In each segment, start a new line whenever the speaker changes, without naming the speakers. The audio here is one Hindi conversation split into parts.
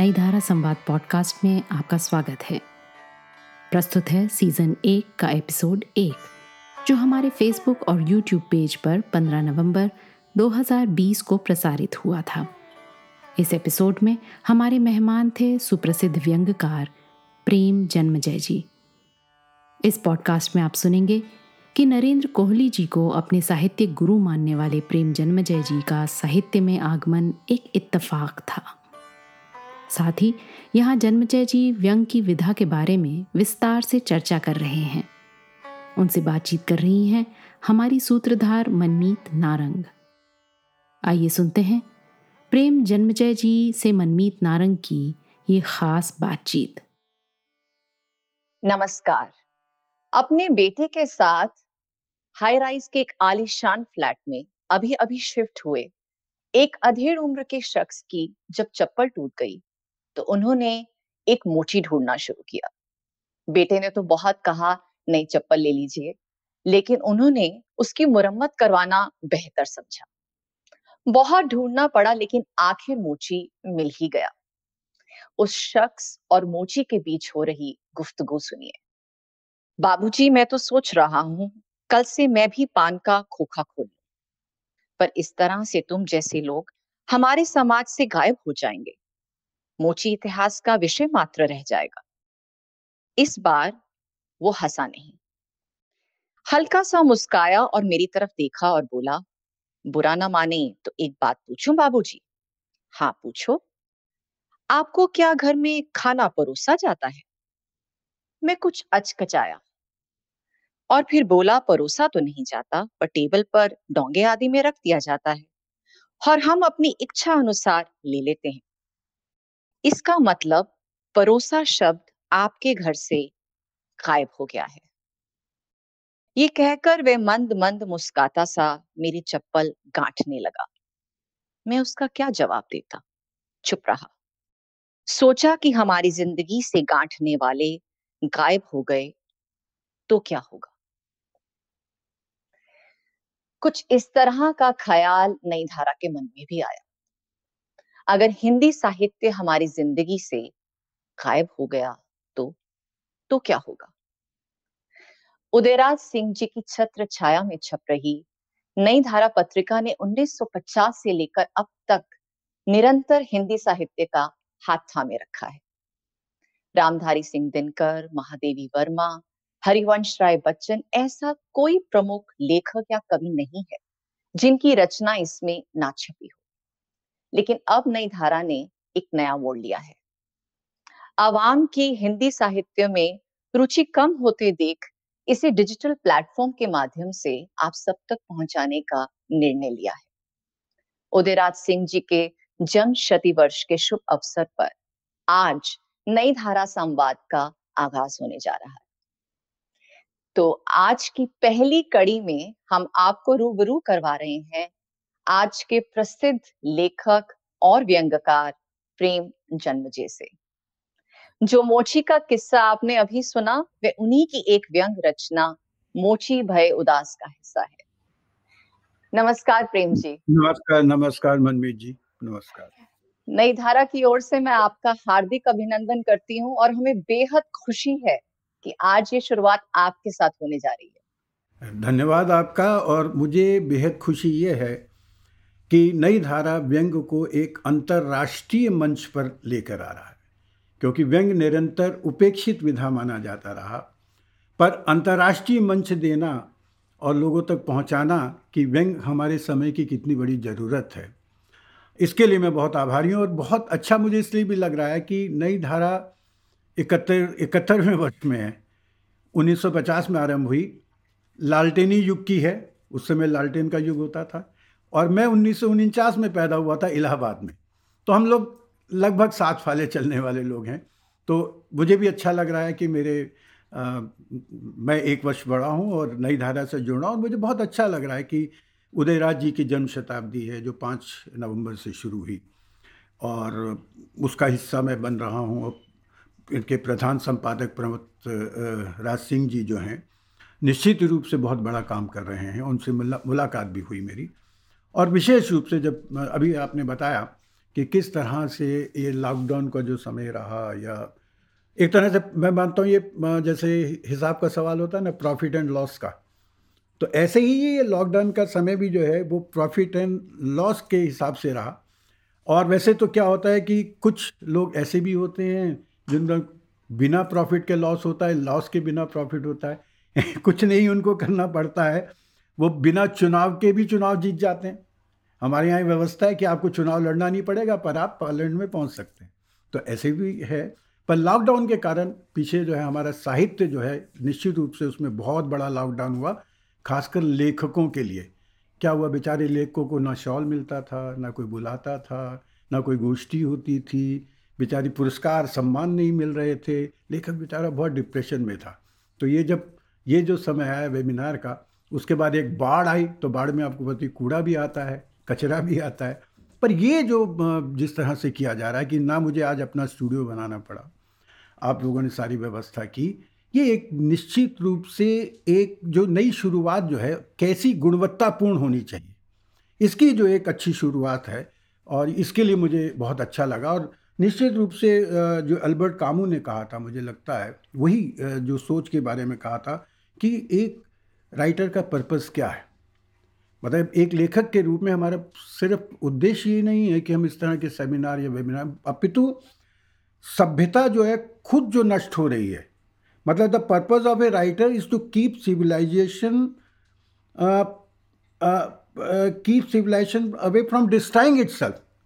नई धारा संवाद पॉडकास्ट में आपका स्वागत है। प्रस्तुत है सीज़न एक का एपिसोड एक, जो हमारे फेसबुक और यूट्यूब पेज पर 15 नवंबर 2020 को प्रसारित हुआ था। इस एपिसोड में हमारे मेहमान थे सुप्रसिद्ध व्यंगकार प्रेम जन्मजय जी। इस पॉडकास्ट में आप सुनेंगे कि नरेंद्र कोहली जी को अपने साहित्य गुरु मानने वाले प्रेम जन्मजय जी का साहित्य में आगमन एक इत्तफाक था। साथ ही यहाँ जन्मजय जी व्यंग की विधा के बारे में विस्तार से चर्चा कर रहे हैं। उनसे बातचीत कर रही हैं हमारी सूत्रधार मनमीत नारंग। आइए सुनते हैं प्रेम जन्मजय जी से मनमीत नारंग की ये खास बातचीत।
नमस्कार। अपने बेटे के साथ हाई राइज के एक आलिशान फ्लैट में अभी अभी शिफ्ट हुए। एक अधेड़ उम्र के शख्स की जब चप्पल टूट गई तो उन्होंने एक मोची ढूंढना शुरू किया। बेटे ने तो बहुत कहा नई चप्पल ले लीजिए। लेकिन उन्होंने उसकी मुरम्मत करवाना बेहतर समझा। बहुत ढूंढना पड़ा, लेकिन आखिर मोची मिल ही गया। उस शख्स और मोची के बीच हो रही गुफ्तगु सुनिए। बाबूजी, मैं तो सोच रहा हूँ, कल से मैं भी पान का खोखा खोलूं। पर इस तरह से तुम जैसे लोग हमारे समाज से गायब हो जाएँगे। मोची इतिहास का विषय मात्र रह जाएगा। इस बार वो हंसा नहीं। हल्का सा मुस्काया और मेरी तरफ़ देखा और बोला, बुरा ना माने तो एक बात पूछूँ बाबूजी? हाँ पूछो। आपको क्या घर में खाना परोसा जाता है? मैं कुछ अचकचाया। और फिर बोला, परोसा तो नहीं जाता, पर टेबल पर डोंगे आदि में रख दिया जाता है। और हम अपनी इच्छा अनुसार ले लेते हैं। इसका मतलब परोसा शब्द आपके घर से गायब हो गया है। ये कहकर वह मंद मंद मुस्काता सा मेरी चप्पल गांठने लगा। मैं उसका क्या जवाब देता? चुप रहा। सोचा कि हमारी ज़िंदगी से गांठने वाले गायब हो गए तो क्या होगा? कुछ इस तरह का ख्याल नई धारा के मन में भी आया। अगर हिंदी साहित्य हमारी ज़िंदगी से गायब हो गया तो तो क्या होगा? उदयराज सिंह जी की छत्र छाया में छप रही नई धारा पत्रिका ने 1950 से लेकर अब तक निरंतर हिंदी साहित्य का हाथ थामे रखा है। रामधारी सिंह दिनकर, महादेवी वर्मा, हरिवंश राय बच्चन ऐसा कोई प्रमुख लेखक या कवि नहीं है जिनकी रचना इसमें ना छपी हो। लेकिन अब नई धारा ने एक नया मोड़ लिया है। आवाम की हिंदी साहित्य में रुचि कम होते देख इसे डिजिटल प्लेटफॉर्म के माध्यम से आप सब तक पहुँचाने का निर्णय लिया है। उदयराज सिंह जी के जन्म शती वर्ष के शुभ अवसर पर आज नई धारा संवाद का आगाज़ होने जा रहा है। तो आज की पहली कड़ी में हम आपको रूबरू करवा रहे हैं आज के प्रसिद्ध लेखक और व्यंगकार प्रेम जन्मजे से। जो मोची का किस्सा आपने अभी सुना वह उन्हीं की एक व्यंग रचना मोची भय उदास का हिस्सा है। नमस्कार प्रेम जी।
नमस्कार नमस्कार मनमीत जी नमस्कार।
नई धारा की ओर से मैं आपका हार्दिक अभिनंदन करती हूँ और हमें बेहद खुशी है कि आज ये शुरुआत आपके साथ होने जा रही है।
धन्यवाद आपका और मुझे बेहद खुशी ये है कि नई धारा व्यंग को एक अंतर्राष्ट्रीय मंच पर लेकर आ रहा है, क्योंकि व्यंग निरंतर उपेक्षित विधा माना जाता रहा। पर अंतर्राष्ट्रीय मंच देना और लोगों तक पहुंचाना कि व्यंग हमारे समय की कितनी बड़ी ज़रूरत है, इसके लिए मैं बहुत आभारी हूँ और बहुत अच्छा मुझे इसलिए भी लग रहा है कि नई धारा इकहत्तर, इकहत्तरवें वर्ष में है। 1950 में आरंभ हुई। लालटेनी युग की है। उस समय लालटेन का युग होता था। और मैं उन्नीस सौ उनचास में पैदा हुआ था इलाहाबाद में। तो हम लोग लगभग सात फाले चलने वाले लोग हैं। तो मुझे भी अच्छा लग रहा है कि मेरे आ, मैं एक वर्ष बड़ा हूँ और नई धारा से जुड़ा और मुझे बहुत अच्छा लग रहा है कि उदयराज जी की जन्म शताब्दी है जो पाँच नवंबर से शुरू हुई। और उसका हिस्सा मैं बन रहा हूँ। इनके प्रधान संपादक प्रमोद राज सिंह जी जो हैं निश्चित रूप से बहुत बड़ा काम कर रहे हैं। उनसे मुलाकात भी हुई मेरी। और विशेष रूप से जब अभी आपने बताया कि किस तरह से ये लॉकडाउन का जो समय रहा या एक तरह से, मैं मानता हूँ ये जैसे हिसाब का सवाल होता है ना प्रॉफिट एंड लॉस का। तो ऐसे ही ये लॉकडाउन का समय भी जो है वो प्रॉफिट एंड लॉस के हिसाब से रहा। और वैसे तो क्या होता है कि कुछ लोग ऐसे भी होते हैं जिनका बिना प्रॉफिट के लॉस होता है लॉस के बिना प्रॉफिट होता है। कुछ नहीं उनको करना पड़ता है। वो बिना चुनाव के भी चुनाव जीत जाते हैं। हमारे यहाँ व्यवस्था है कि आपको चुनाव लड़ना नहीं पड़ेगा, पर आप पार्लियामेंट में पहुँच सकते हैं। तो ऐसे भी है, पर लॉकडाउन के कारण पीछे जो है हमारा साहित्य जो है निश्चित रूप से उसमें बहुत बड़ा लॉकडाउन हुआ, खासकर लेखकों के लिए। क्या हुआ, बेचारे लेखकों को ना शॉल मिलता था, ना कोई बुलाता था, ना कोई गोष्ठी होती थी, बेचारी पुरस्कार, सम्मान नहीं मिल रहे थे। लेखक बेचारा बहुत डिप्रेशन में था। तो ये जब, ये जो समय आया वेबिनार का उसके बाद एक बाढ़ आई तो बाढ़ में आपको पता कूड़ा भी आता है, कचरा भी आता है। पर ये जो जिस तरह से किया जा रहा है कि ना मुझे आज अपना स्टूडियो बनाना पड़ा, आप लोगों ने सारी व्यवस्था की, ये एक निश्चित रूप से एक जो नई शुरुआत जो है, कैसी गुणवत्तापूर्ण होनी चाहिए। इसकी जो एक अच्छी शुरुआत है, और इसके लिए मुझे बहुत अच्छा लगा, और निश्चित रूप से जो अल्बर्ट कामू ने कहा था, मुझे लगता है, वही जो सोच के बारे में कहा था कि एक राइटर का पर्पस क्या है? मतलब एक लेखक के रूप में हमारा सिर्फ़ उद्देश्य ये नहीं है कि हम इस तरह के सेमिनार या वेबिनार अपितु सभ्यता जो है, खुद जो नष्ट हो रही है। मतलब the purpose of a writer is to keep civilisation keep civilisation away from destroying it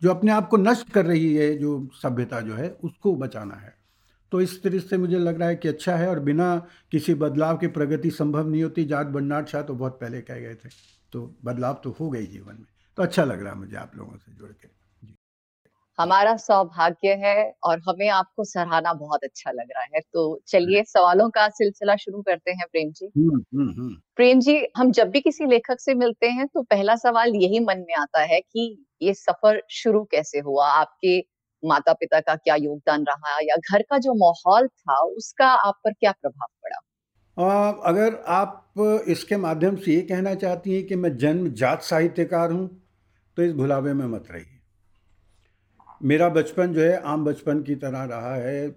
जो अपने आप को नष्ट कर रही है, जो सभ्यता जो है, उसको बचाना है। तो इस तरह से मुझे लग रहा है कि अच्छा है और बिना किसी बदलाव के प्रगति संभव नहीं होती। जाट बन्नाट शाह तो बहुत पहले कह गए थे। तो बदलाव तो हो गई जीवन में। तो अच्छा लग रहा है मुझे आप लोगों से जुड़ के।
हमारा सौभाग्य है और हमें आपको सराहना बहुत अच्छा लग रहा है। तो चलिए सवालों का सिलसिला शुरू करते हैं प्रेम जी। हम्म, हम्म, हम्म। प्रेम जी हम जब भी किसी लेखक से मिलते हैं तो पहला सवाल यही मन में आता है कि ये सफ़र शुरू कैसे हुआ? आपके माता पिता का क्या योगदान रहा या घर का जो माहौल था उसका आप पर क्या प्रभाव पड़ा?
आ, अगर आप इसके माध्यम से ये कहना चाहती हैं कि मैं जन्म जात साहित्यकार हूँ तो इस भुलावे में मत रहिए। मेरा बचपन जो है आम बचपन की तरह रहा है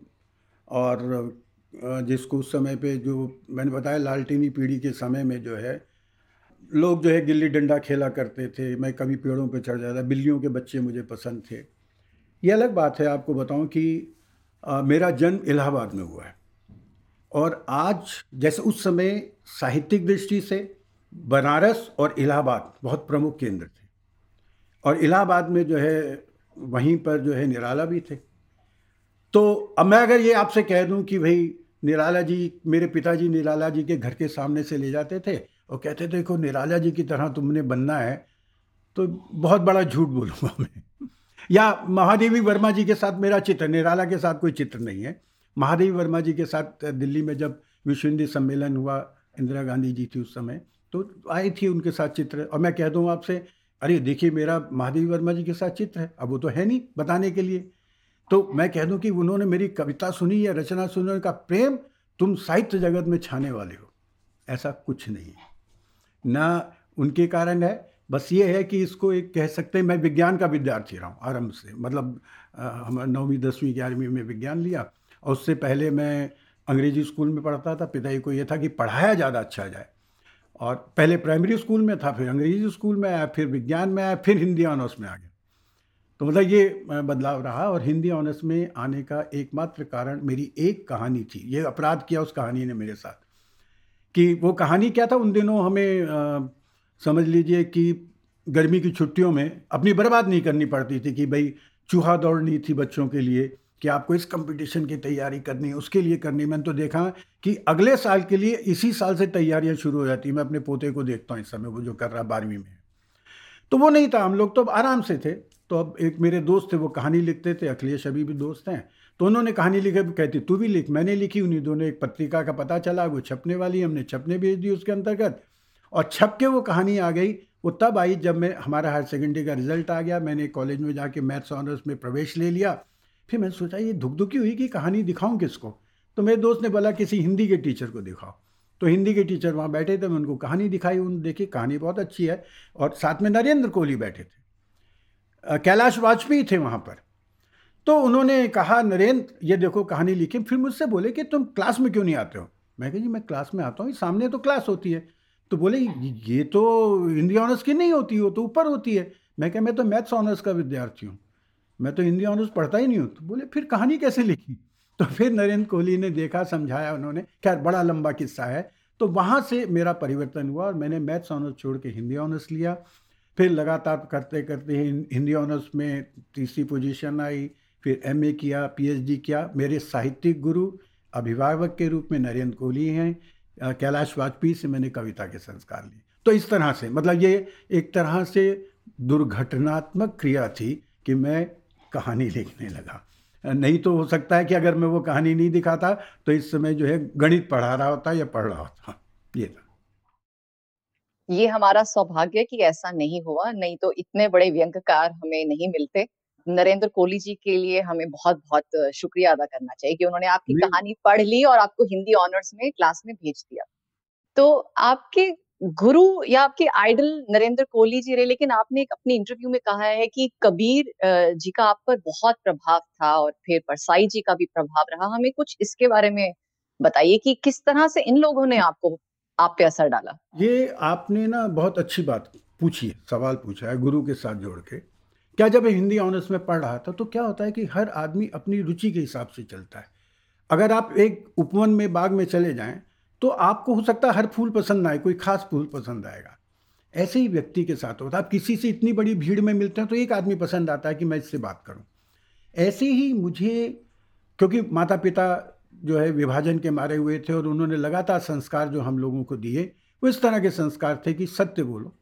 और जिसको उस समय पे जो मैंने बताया लालटीनी पीढ़ी के समय में जो है लोग जो है गिल्ली डंडा खेला करते थे। मैं कभी पेड़ों पे चढ़ जाता बिल्लियों के बच्चे मुझे पसंद थे। ये अलग बात है आपको बताऊँ कि आ, मेरा जन्म इलाहाबाद में हुआ है। और आज जैसे उस समय साहित्यिक दृष्टि से बनारस और इलाहाबाद बहुत प्रमुख केंद्र थे। और इलाहाबाद में जो है वहीं पर जो है निराला भी थे। तो अब मैं अगर ये आपसे कह दूँ कि भाई निराला जी मेरे पिताजी निराला जी के घर के सामने से ले जाते थे और कहते थे देखो निराला जी की तरह तुमने बनना है तो बहुत बड़ा झूठ बोलूँगा मैं। या महादेवी वर्मा जी के साथ मेरा चित्र, निराला के साथ कोई चित्र नहीं है। महादेवी वर्मा जी के साथ दिल्ली में जब विश्व हिंदी सम्मेलन हुआ, इंदिरा गांधी जी थी उस समय तो आई थी उनके साथ चित्र। और मैं कह दूँ आपसे, अरे देखिए, मेरा महादेवी वर्मा जी के साथ चित्र है, अब वो तो है नहीं बताने के लिए। तो मैं कह दूँ कि उन्होंने मेरी कविता सुनी या रचना सुनने का प्रेम तुम साहित्य जगत में छाने वाले हो। ऐसा कुछ नहीं है। ना उनके कारण है बस ये है कि इसको एक कह सकते हैं, मैं विज्ञान का विद्यार्थी रहा हूँ, आरंभ से। मतलब हम नौवीं, दसवीं, ग्यारहवीं में विज्ञान लिया, और उससे पहले मैं अंग्रेज़ी स्कूल में पढ़ता था। पिताजी को ये था कि पढ़ाया ज़्यादा अच्छा जाए। और पहले प्राइमरी स्कूल में था, फिर अंग्रेज़ी स्कूल में आया, फिर विज्ञान में आया, फिर हिंदी ऑनर्स में आ गया। तो मतलब ये बदलाव रहा, और हिंदी ऑनर्स में आने का एकमात्र कारण मेरी एक कहानी थी। ये अपराध किया उस कहानी ने मेरे साथ, कि वो कहानी क्या था? उन दिनों हमें समझ लीजिए कि गर्मी की छुट्टियों में अपनी बर्बाद नहीं करनी पड़ती थी कि भाई चूहा दौड़नी थी बच्चों के लिए, कि आपको इस कंपटीशन की तैयारी करनी है उसके लिए करनी। मैंने तो देखा कि अगले साल के लिए इसी साल से तैयारियाँ शुरू हो जाती मैं अपने पोते को देखता हूँ इस समय, वो जो कर रहा है बारहवीं में। तो वो नहीं था, हम लोग तो अब आराम से थे। तो अब एक मेरे दोस्त थे, वो कहानी लिखते थे, अखिलेश अभी भी दोस्त हैं। तो उन्होंने कहानी लिखे कहती, तू भी लिख, मैंने लिखी उन्हीं दोनों, एक पत्रिका का पता चला, वो छपने वाली, हमने छपने भेज दी उसके अंतर्गत। और छप के वो कहानी आ गई। वो तब आई जब मैं, हमारा हायर सेकेंडरी का रिज़ल्ट आ गया। मैंने कॉलेज में जाके मैथ्स ऑनर्स में प्रवेश ले लिया। फिर मैंने सोचा, ये धुक धुकी हुई कि कहानी दिखाऊँ किसको? तो मेरे दोस्त ने बोला, किसी हिंदी के टीचर को दिखाओ। तो हिंदी के टीचर वहाँ बैठे थे मैं उनको कहानी दिखाई। उन देखी, कहानी बहुत अच्छी है। और साथ में नरेंद्र कोहली बैठे थे। कैलाश वाजपेयी थे वहाँ पर। तो उन्होंने कहा, नरेंद्र, ये देखो कहानी लिखी। फिर मुझसे बोले कि, तुम क्लास में क्यों नहीं आते हो? मैं कहा, जी, मैं क्लास में आता हूँ। सामने तो क्लास होती है। तो बोले, ये तो हिंदी ऑनर्स की नहीं होती, वो तो ऊपर होती है। मैं क्या मैं तो मैथ्स ऑनर्स का विद्यार्थी हूँ। मैं तो हिंदी ऑनर्स पढ़ता ही नहीं हूँ। तो बोले, फिर कहानी कैसे लिखी? तो फिर नरेंद्र कोहली ने देखा, समझाया उन्होंने क्या बड़ा लंबा किस्सा है। तो वहाँ से मेरा परिवर्तन हुआ और मैंने मैथ्स ऑनर्स छोड़ के हिंदी ऑनर्स लिया। फिर लगातार करते करते हिंदी ऑनर्स में तीसरी पोजीशन आई, फिर एमए किया, पीएचडी किया। मेरे साहित्यिक गुरु, अभिभावक के रूप में नरेंद्र कोहली हैं। कैलाश वाजपेयी से मैंने कविता के संस्कार लिए। तो इस तरह से मतलब ये एक तरह से दुर्घटनात्मक क्रिया थी कि मैं कहानी लिखने लगा। नहीं तो हो सकता है कि अगर मैं वो कहानी नहीं दिखाता तो इस समय जो है गणित पढ़ा रहा होता या पढ़ रहा होता। ये था।
ये हमारा सौभाग्य कि ऐसा नहीं हुआ, नहीं तो इतने बड़े व्यंगकार हमें नहीं मिलते। नरेंद्र कोहली जी के लिए हमें बहुत बहुत शुक्रिया अदा करना चाहिए कि उन्होंने आपकी कहानी पढ़ ली और आपको हिंदी ऑनर्स में क्लास में भेज दिया। तो आपके गुरु या आपके आइडल नरेंद्र कोहली जी रहे लेकिन आपने एक अपनी इंटरव्यू में कहा है कि कबीर जी का आप पर बहुत प्रभाव था और फिर परसाई जी का भी प्रभाव रहा। हमें कुछ इसके बारे में बताइए कि किस तरह से इन लोगों ने आपको आप पे असर डाला?
ये आपने ना बहुत अच्छी बात पूछी है सवाल पूछा है गुरु के साथ जोड़ के। क्या जब हिंदी ऑनर्स में पढ़ रहा था तो क्या होता है कि हर आदमी अपनी रुचि के हिसाब से चलता है। अगर आप एक उपवन में, बाग में चले जाएँ तो आपको हो सकता है हर फूल पसंद ना आए, कोई खास फूल पसंद आएगा। ऐसे ही व्यक्ति के साथ होता है। आप किसी से इतनी बड़ी भीड़ में मिलते हैं तो एक आदमी पसंद आता है कि मैं इससे बात करूँ। ऐसे ही मुझे, क्योंकि माता पिता जो है, विभाजन के मारे हुए थे और उन्होंने लगातार संस्कार जो हम लोगों को दिए, वो इस तरह के संस्कार थे कि सत्य बोलो।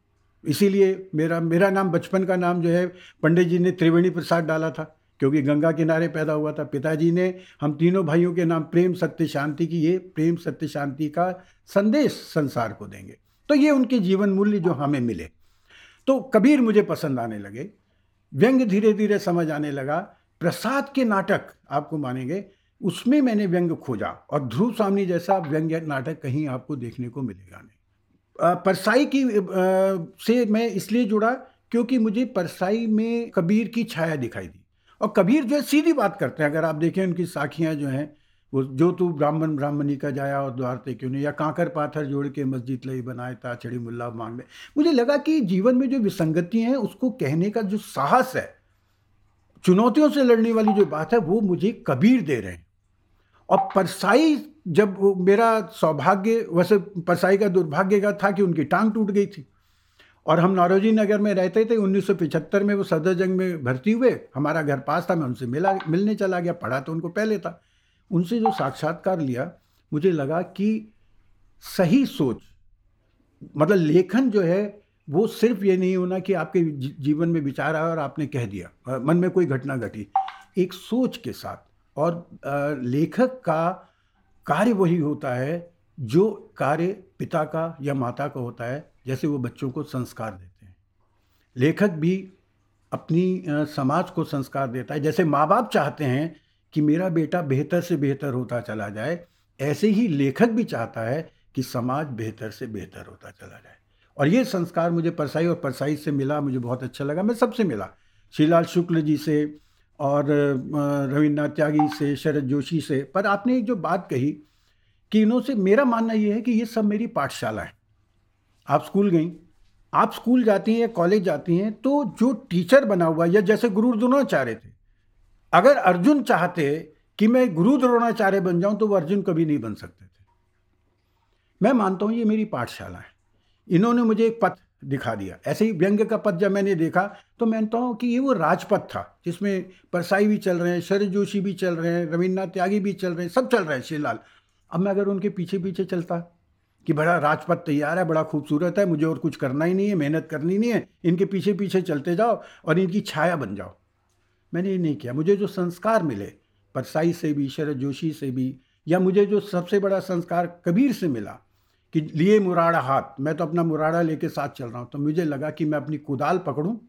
इसीलिए मेरा मेरा नाम, बचपन का नाम जो है, पंडित जी ने त्रिवेणी प्रसाद डाला था, क्योंकि गंगा किनारे पैदा हुआ था। पिताजी ने, हम तीनों भाइयों के नाम प्रेम, सत्य, शांति की, ये प्रेम, सत्य, शांति का संदेश संसार को देंगे। तो ये उनके जीवन मूल्य जो हमें मिले। तो कबीर मुझे पसंद आने लगे। व्यंग धीरे धीरे समझ आने लगा। प्रसाद के नाटक, आपको मानेंगे, उसमें मैंने व्यंग खोजा, और ध्रुव स्वामी जैसा व्यंग नाटक कहीं आपको देखने को मिलेगा नहीं। परसाई की से मैं इसलिए जुड़ा क्योंकि मुझे परसाई में कबीर की छाया दिखाई दी। और कबीर जो है सीधी बात करते हैं। अगर आप देखें उनकी साखियाँ जो हैं, वो जो तू ब्राह्मण, ब्राह्मणी का जाया और द्वार ते क्यों नहीं, या कांकर पाथर जोड़ के मस्जिद लई बनाए था छड़ी मुल्ला मांग ले मुझे लगा कि जीवन में जो विसंगति हैं, उसको कहने का जो साहस है, चुनौतियों से लड़ने वाली जो बात है, वो मुझे कबीर दे रहे हैं। और परसाई जब मेरा सौभाग्य, वैसे परसाई का दुर्भाग्य का था कि उनकी टांग टूट गई थी। और हम नौरोजी नगर में रहते थे 1975 में वो सदर जंग में भर्ती हुए, हमारा घर पास था, मैं उनसे मिला, मिलने चला गया, पढ़ा तो उनको पहले था। उनसे जो साक्षात्कार लिया, मुझे लगा कि सही सोच मतलब लेखन जो है, वो सिर्फ़ ये नहीं होना कि आपके जीवन में विचार आया और आपने कह दिया मन में कोई घटना घटी। एक सोच के साथ और लेखक का कार्य वही होता है जो कार्य पिता का या माता का होता है, जैसे वो बच्चों को संस्कार देते हैं। लेखक भी अपनी समाज को संस्कार देता है। जैसे माँ बाप चाहते हैं कि मेरा बेटा बेहतर से बेहतर होता चला जाए, ऐसे ही लेखक भी चाहता है कि समाज बेहतर से बेहतर होता चला जाए। और ये संस्कार मुझे परसाई और परसाई से मिला, मुझे बहुत अच्छा लगा। मैं सबसे मिला, श्रीलाल शुक्ल जी से और रविन्द्रनाथ त्यागी से, शरद जोशी से। पर आपने एक जो बात कही कि इन्हों से मेरा मानना ये है कि ये सब मेरी पाठशाला है। आप स्कूल गई, आप स्कूल जाती हैं कॉलेज जाती हैं तो जो टीचर बना हुआ या जैसे गुरु द्रोणाचार्य थे, अगर अर्जुन चाहते कि मैं गुरु द्रोणाचार्य बन जाऊँ तो वो अर्जुन कभी नहीं बन सकते थे। मैं मानता हूँ ये मेरी पाठशाला है। इन्होंने मुझे एक पथ दिखा दिया। ऐसे ही व्यंग का पथ जब मैंने देखा तो मानता हूँ कि ये वो राजपथ था, जिसमें परसाई भी चल रहे हैं, शरद जोशी भी चल रहे हैं, रविन्द्रनाथ त्यागी भी चल रहे हैं, सब चल रहे हैं, श्रीलाल। अब मैं अगर उनके पीछे पीछे चलता, कि बड़ा राजपथ तैयार है, बड़ा खूबसूरत है, मुझे और कुछ करना ही नहीं है, मेहनत करनी नहीं है, इनके पीछे पीछे चलते जाओ और इनकी छाया बन जाओ। मैंने ये नहीं किया। मुझे जो संस्कार मिले, परसाई से भी, शरद जोशी से भी, या मुझे जो सबसे बड़ा संस्कार कबीर से मिला कि लिए मुराड़ा हाथ। मैं तो अपना मुराड़ा लेके साथ चल रहा हूँ तो मुझे लगा कि मैं अपनी कुदाल पकड़ूँ।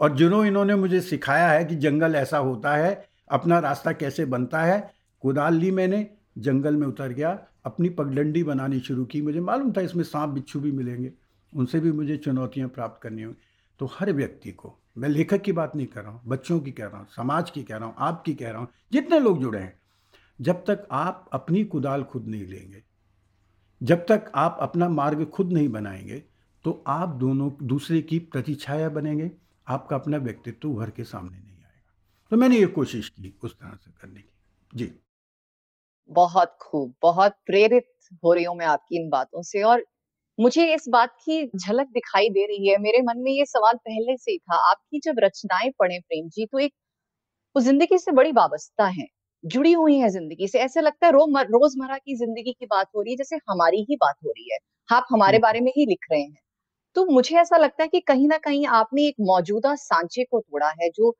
और जिन्हों इन्होंने मुझे सिखाया है कि जंगल ऐसा होता है, अपना रास्ता कैसे बनता है, कुदाल ली मैंने, जंगल में उतर गया, अपनी पगडंडी बनानी शुरू की। मुझे मालूम था इसमें सांप बिच्छू भी मिलेंगे, उनसे भी मुझे चुनौतियाँ प्राप्त करनी होंगी तो हर व्यक्ति को, मैं लेखक की बात नहीं कर रहा हूँ, बच्चों की कह रहा हूँ, समाज की कह रहा हूँ, आपकी कह रहा हूँ, जितने लोग जुड़े हैं, जब तक आप अपनी कुदाल खुद नहीं लेंगे जब तक आप अपना मार्ग खुद नहीं बनाएँगे तो आप दोनों, दूसरे की प्रतिछाया बनेंगे। आपका अपना व्यक्तित्व उभर के सामने नहीं आएगा। तो मैंने ये कोशिश की उस तरह से करने की। जी।
बहुत खूब, बहुत प्रेरित हो रही हूँ मैं आपकी इन बातों से और मुझे इस बात की झलक दिखाई दे रही है। मेरे मन में ये सवाल पहले से ही था, आपकी जब रचनाएँ पढ़े प्रेम जी तो एक वो ज़िंदगी से बड़ी वाबस्ता है। जुड़ी हुई है ज़िंदगी से। ऐसे लगता है रो रोज़मर्रा की ज़िंदगी की बात हो रही है जैसे हमारी ही बात हो रही है। आप हमारे बारे में ही लिख रहे हैं। तो मुझे ऐसा लगता है कि कहीं ना कहीं आपने एक मौजूदा सांचे को तोड़ा है जो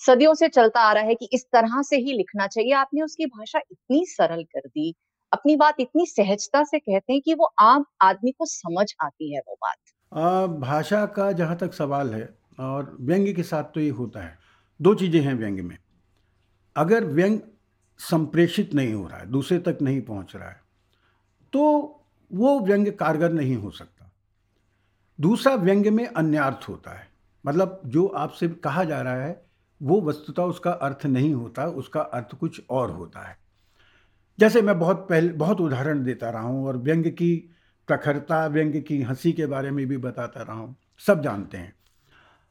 सदियों से चलता आ रहा है कि इस तरह से ही लिखना चाहिए। आपने उसकी भाषा इतनी सरल कर दी अपनी बात इतनी सहजता से कहते हैं कि वो आम आदमी को समझ आती है वो बात।
आ, भाषा का जहाँ तक सवाल है और व्यंग्य के साथ तो ये होता है। दो चीज़ें हैं व्यंग्य में। अगर व्यंग संप्रेषित नहीं हो रहा है, दूसरे तक नहीं पहुँच रहा है तो वो व्यंग्य कारगर नहीं हो सकता। दूसरा व्यंग्य में अन्यार्थ होता है मतलब जो आपसे कहा जा रहा है, वो वस्तुतः उसका अर्थ नहीं होता, उसका अर्थ कुछ और होता है। जैसे मैं बहुत पहले, बहुत उदाहरण देता रहा हूँ और व्यंग्य की प्रखरता, व्यंग्य की हँसी के बारे में भी बताता रहा हूँ, सब जानते हैं।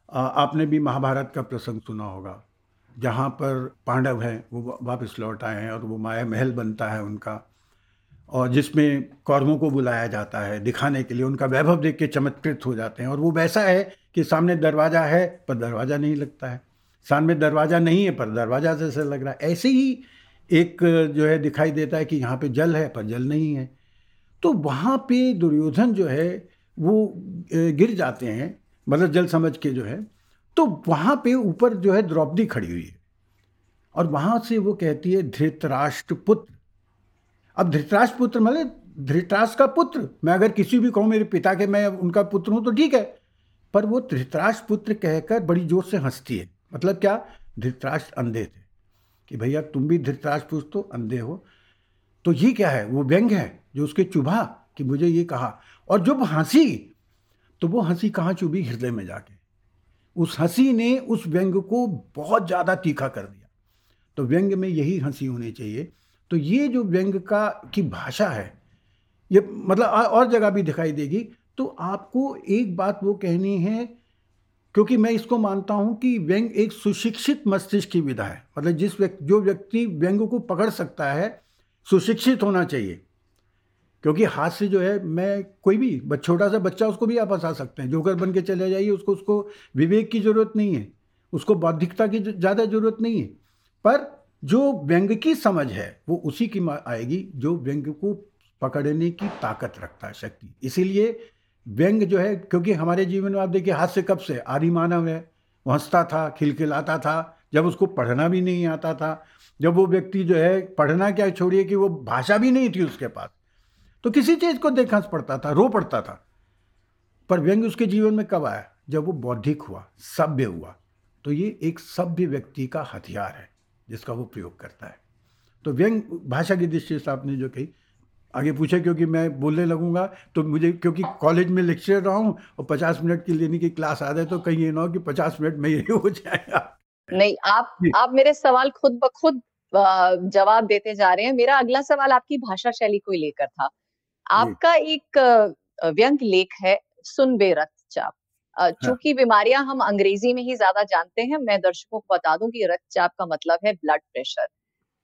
आपने भी महाभारत का प्रसंग सुना होगा। जहाँ पर पांडव हैं, वो वापस लौट आए हैं और वो माया महल बनता है उनका और जिसमें कौरवों को बुलाया जाता है दिखाने के लिए। उनका वैभव देख के चमत्कृत हो जाते हैं और वो वैसा है कि सामने दरवाज़ा है, पर दरवाज़ा नहीं लगता है। सामने दरवाज़ा नहीं है, पर दरवाज़ा जैसे लग रहा है। ऐसे ही एक जो है दिखाई देता है कि यहाँ पे जल है, पर जल नहीं है। तो वहाँ पे दुर्योधन जो है, वो गिर जाते हैं मतलब जल समझ के जो है। तो वहाँ पे ऊपर जो है द्रौपदी खड़ी हुई है। और वहाँ से वो कहती है धृतराष्ट्र पुत्र अब धृतराष्ट्र पुत्र मतलब धृतराष्ट्र का पुत्र। मैं अगर किसी भी कहूँ मेरे पिता के, मैं उनका पुत्र हूँ तो ठीक है। पर वो धृतराष्ट्र पुत्र कहकर बड़ी ज़ोर से हंसती है। मतलब क्या? धृतराष्ट्र अंधे थे। कि भैया, तुम भी धृतराष्ट्र पुत्र तो अंधे हो। तो ये क्या है? वो व्यंग है जो उसके चुभा कि मुझे ये कहा। और जब हँसी तो वो हँसी कहाँ चुभी? हृदय में जाके। उस हँसी ने उस व्यंग को बहुत ज़्यादा तीखा कर दिया। तो व्यंग में यही हँसी होनी चाहिए। तो ये जो व्यंग का, की भाषा है, ये मतलब और जगह भी दिखाई देगी। तो आपको एक बात वो कहनी है, क्योंकि मैं इसको मानता हूँ कि व्यंग एक सुशिक्षित मस्तिष्क की विधा है। मतलब जिस व्यक्ति, जो व्यक्ति व्यंग को पकड़ सकता है, सुशिक्षित होना चाहिए। क्योंकि हाथ से जो है, मैं कोई भी छोटा सा बच्चा, उसको भी आप हंसा सकते हैं। जोकर बन के चले जाइए, उसको उसको विवेक की ज़रूरत नहीं है। उसको बौद्धिकता की ज़्यादा ज़रूरत नहीं है। पर जो व्यंग की समझ है, वो उसी की आएगी, जो व्यंग को पकड़ने की ताकत रखता है, शक्ति। इसीलिए व्यंग जो है, क्योंकि हमारे जीवन में आप देखिए से कब से? आदि मानव है। वो हंसता था, खिलखिलाता था, जब उसको पढ़ना भी नहीं आता था। जब वो व्यक्ति जो है, पढ़ना क्या छोड़िए कि वो भाषा भी नहीं थी उसके पास। तो किसी चीज़ को देख हंस पड़ता था रो पड़ता था। पर व्यंग उसके जीवन में कब आया? जब वो बौद्धिक हुआ सभ्य हुआ। तो ये एक सभ्य व्यक्ति का हथियार है जिसका वो प्रयोग करता है। तो व्यंग भाषा की दृष्टि से आपने जो कही आगे पूछे क्योंकि मैं बोलने लगूँगा तो मुझे क्योंकि कॉलेज में लेक्चर रहा हूँ और पचास मिनट की लेने की क्लास आ जाए तो कहीं ये ना हो कि पचास मिनट में ये हो जाएगा
नहीं आप आप मेरे सवाल खुद ब खुद जवाब देते जा रहे हैं। मेरा अगला सवाल आपकी भाषा शैली को लेकर था। आपका एक व्यंग लेख है सुन बे रक्तचाप हाँ। चूँकि बीमारियाँ हम अंग्रेज़ी में ही ज़्यादा जानते हैं मैं दर्शकों को बता दूँ कि रक्तचाप का मतलब है ब्लड प्रेशर।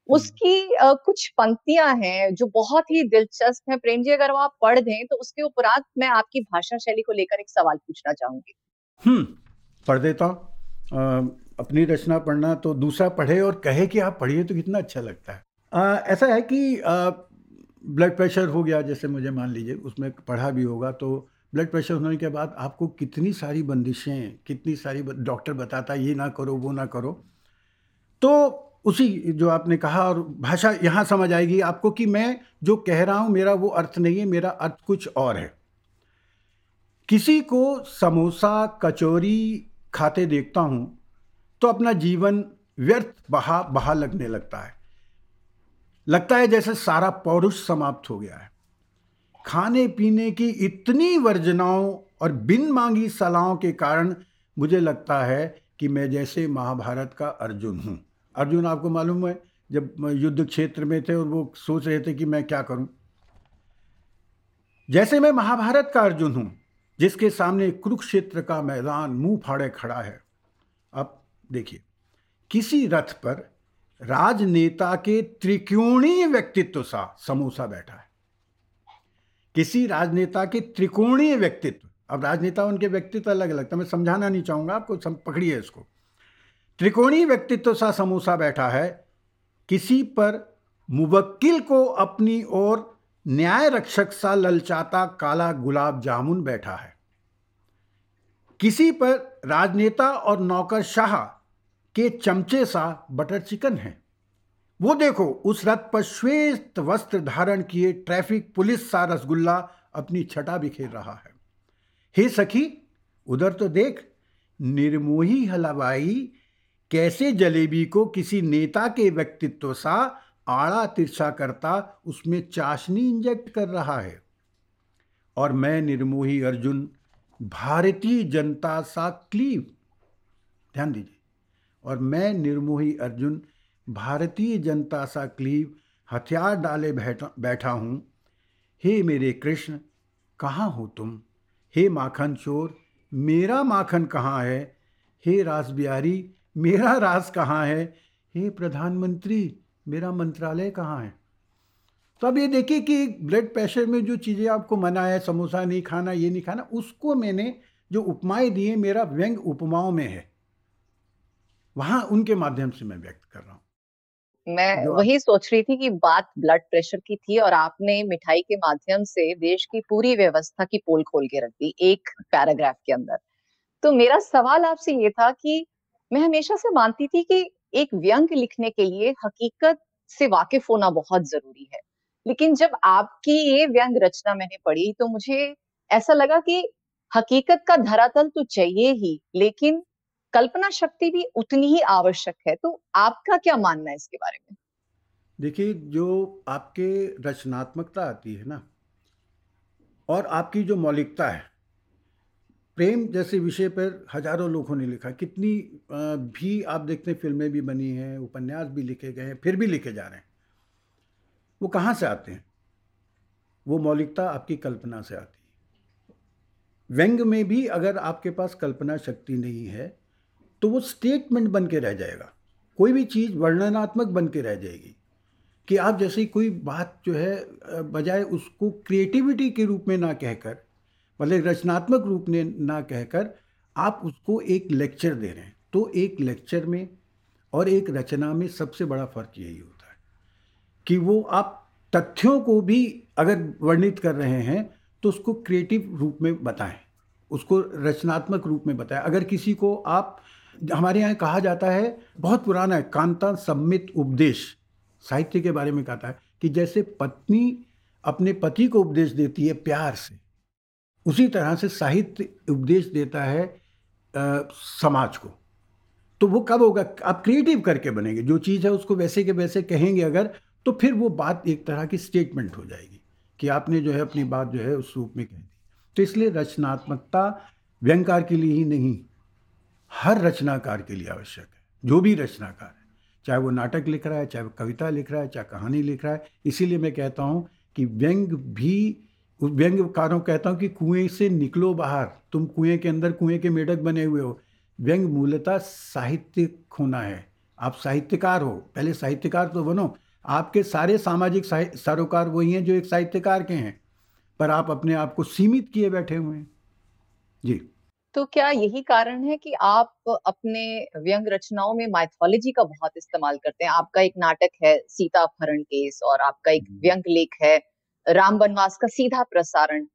उसकी uh, कुछ पंक्तियाँ हैं जो बहुत ही दिलचस्प हैं। प्रेम जी अगर आप पढ़ दें तो उसके उपरांत मैं आपकी भाषा शैली को लेकर एक सवाल पूछना चाहूँगी।
हम्म पढ़ देता हूँ। अपनी रचना पढ़ना तो दूसरा पढ़े और कहे कि आप पढ़िए तो कितना अच्छा लगता है। आ, ऐसा है कि ब्लड प्रेशर हो गया, जैसे मुझे मान लीजिए, उसमें पढ़ा भी होगा तो ब्लड प्रेशर होने के बाद आपको कितनी सारी बंदिशें, कितनी सारी डॉक्टर बताता ये ना करो, वो ना करो। तो उसी जो आपने कहा और भाषा यहाँ समझ आएगी आपको कि मैं जो कह रहा हूँ, मेरा वो अर्थ नहीं है, मेरा अर्थ कुछ और है। किसी को समोसा, कचौरी खाते देखता हूँ तो अपना जीवन व्यर्थ बहा बहा लगने लगता है। लगता है जैसे सारा पौरुष समाप्त हो गया है। खाने पीने की इतनी वर्जनाओं और बिन मांगी सलाहों के कारण मुझे लगता है कि मैं जैसे महाभारत का अर्जुन हूँ। अर्जुन, आपको मालूम है, जब युद्ध क्षेत्र में थे और वो सोच रहे थे कि मैं क्या करूँ। जैसे मैं महाभारत का अर्जुन हूँ, जिसके सामने कुरुक्षेत्र का मैदान मुँह फाड़े खड़ा है। अब देखिए, किसी रथ पर राजनेता के त्रिकोणीय व्यक्तित्व सा समोसा बैठा है। किसी राजनेता के त्रिकोणीय व्यक्तित्व, अब राजनेता उनके व्यक्तित्व अलग अलग था मैं समझाना नहीं चाहूँगा आपको पकड़िए इसको। त्रिकोणीय व्यक्तित्व सा समोसा बैठा है, किसी पर मुवक्किल को अपनी ओर न्याय रक्षक सा ललचाता काला गुलाब जामुन बैठा है। किसी पर राजनेता और नौकरशाह के चमचे सा बटर चिकन है। वो देखो, उस रथ पर श्वेत वस्त्र धारण किए ट्रैफ़िक पुलिस सा रसगुल्ला अपनी छटा बिखेर रहा है। हे सखी, उधर तो देख, निर्मोही हलवाई कैसे जलेबी को किसी नेता के व्यक्तित्व सा आड़ा तिरछा करता, उसमें चाशनी इंजेक्ट कर रहा है। और मैं निर्मोही अर्जुन, भारतीय जनता सा क्लीव। ध्यान दीजिए। और मैं निर्मोही अर्जुन, भारतीय जनता सा क्लीव हथियार डाले बैठा बैठा हूँ। हे मेरे कृष्ण, कहाँ हो तुम? हे माखन चोर, मेरा माखन कहाँ है? हे रास बिहारी, मेरा राज कहाँ है? हे प्रधानमंत्री, मेरा मंत्रालय कहाँ है? तो अब ये देखिए कि ब्लड प्रेशर में जो चीज़ें आपको मना है, समोसा नहीं खाना, ये नहीं खाना, उसको मैंने जो उपमाएँ दिए, मेरा व्यंग उपमाओं में है। वहाँ उनके माध्यम से मैं व्यक्त कर रहा हूँ।
मैं वही सोच रही थी कि बात ब्लड प्रेशर की थी और आपने मिठाई के माध्यम से देश की पूरी व्यवस्था की पोल खोल के रख दी एक पैराग्राफ के अंदर। तो मेरा सवाल आपसे ये था कि मैं हमेशा से मानती थी कि एक व्यंग लिखने के लिए हकीकत से वाकिफ होना बहुत ज़रूरी है। लेकिन जब आपकी ये व्यंग रचना मैंने पढ़ी तो मुझे ऐसा लगा कि हकीकत का धरातल तो चाहिए ही लेकिन कल्पना शक्ति भी उतनी ही आवश्यक है। तो आपका क्या मानना है इसके बारे में?
देखिए, जो आपके रचनात्मकता आती है ना, और आपकी जो मौलिकता है, प्रेम जैसे विषय पर हज़ारों लोगों ने लिखा कितनी भी आप देखते हैं, फ़िल्में भी बनी हैं, उपन्यास भी लिखे गए हैं, फिर भी लिखे जा रहे हैं। वो कहाँ से आते हैं? वो मौलिकता आपकी कल्पना से आती है। व्यंग में भी अगर आपके पास कल्पना शक्ति नहीं है तो वो स्टेटमेंट बन के रह जाएगा। कोई भी चीज़ वर्णनात्मक बन के रह जाएगी कि आप जैसे ही कोई बात जो है बजाय उसको क्रिएटिविटी के रूप में ना कहकर मतलब रचनात्मक रूप में ना कहकर आप उसको एक लेक्चर दे रहे हैं। तो एक लेक्चर में और एक रचना में सबसे बड़ा फ़र्क यही होता है कि वो आप तथ्यों को भी अगर वर्णित कर रहे हैं तो उसको क्रिएटिव रूप में बताएँ, उसको रचनात्मक रूप में बताएँ। अगर किसी को आप हमारे यहाँ कहा जाता है बहुत पुराना है कांता सम्मित उपदेश। साहित्य के बारे में कहता है कि जैसे पत्नी अपने पति को उपदेश देती है प्यार से उसी तरह से साहित्य उपदेश देता है आ, समाज को। तो वो कब होगा? आप क्रिएटिव करके बनेंगे। जो चीज़ है उसको वैसे के वैसे कहेंगे अगर तो फिर वो बात एक तरह की स्टेटमेंट हो जाएगी कि आपने जो है अपनी बात जो है उस रूप में कह दी। तो इसलिए रचनात्मकता व्यंगकार के लिए ही नहीं हर रचनाकार के लिए आवश्यक है, जो भी रचनाकार है। चाहे वो नाटक लिख रहा है, चाहे वो कविता लिख रहा है, चाहे कहानी लिख रहा है, इसीलिए मैं कहता हूँ कि व्यंग भी व्यंग्यकारों कहता हूँ कि कुएँ से निकलो बाहर, तुम कुएँ के अंदर कुएँ के मेढक बने हुए हो। व्यंग मूलतः साहित्य होना है। आप साहित्यकार हो, पहले साहित्यकार तो बनो। आपके सारे सामाजिक सरोकार वही हैं जो एक साहित्यकार के हैं, पर आप अपने आप को सीमित किए बैठे हुए हैं। जी।
तो क्या यही कारण है कि आप अपने व्यंग रचनाओं में माइथोलॉजी का बहुत इस्तेमाल करते हैं? आपका एक नाटक है सीता अपहरण केस और आपका एक व्यंग लेख है राम वनवास का सीधा प्रसारण।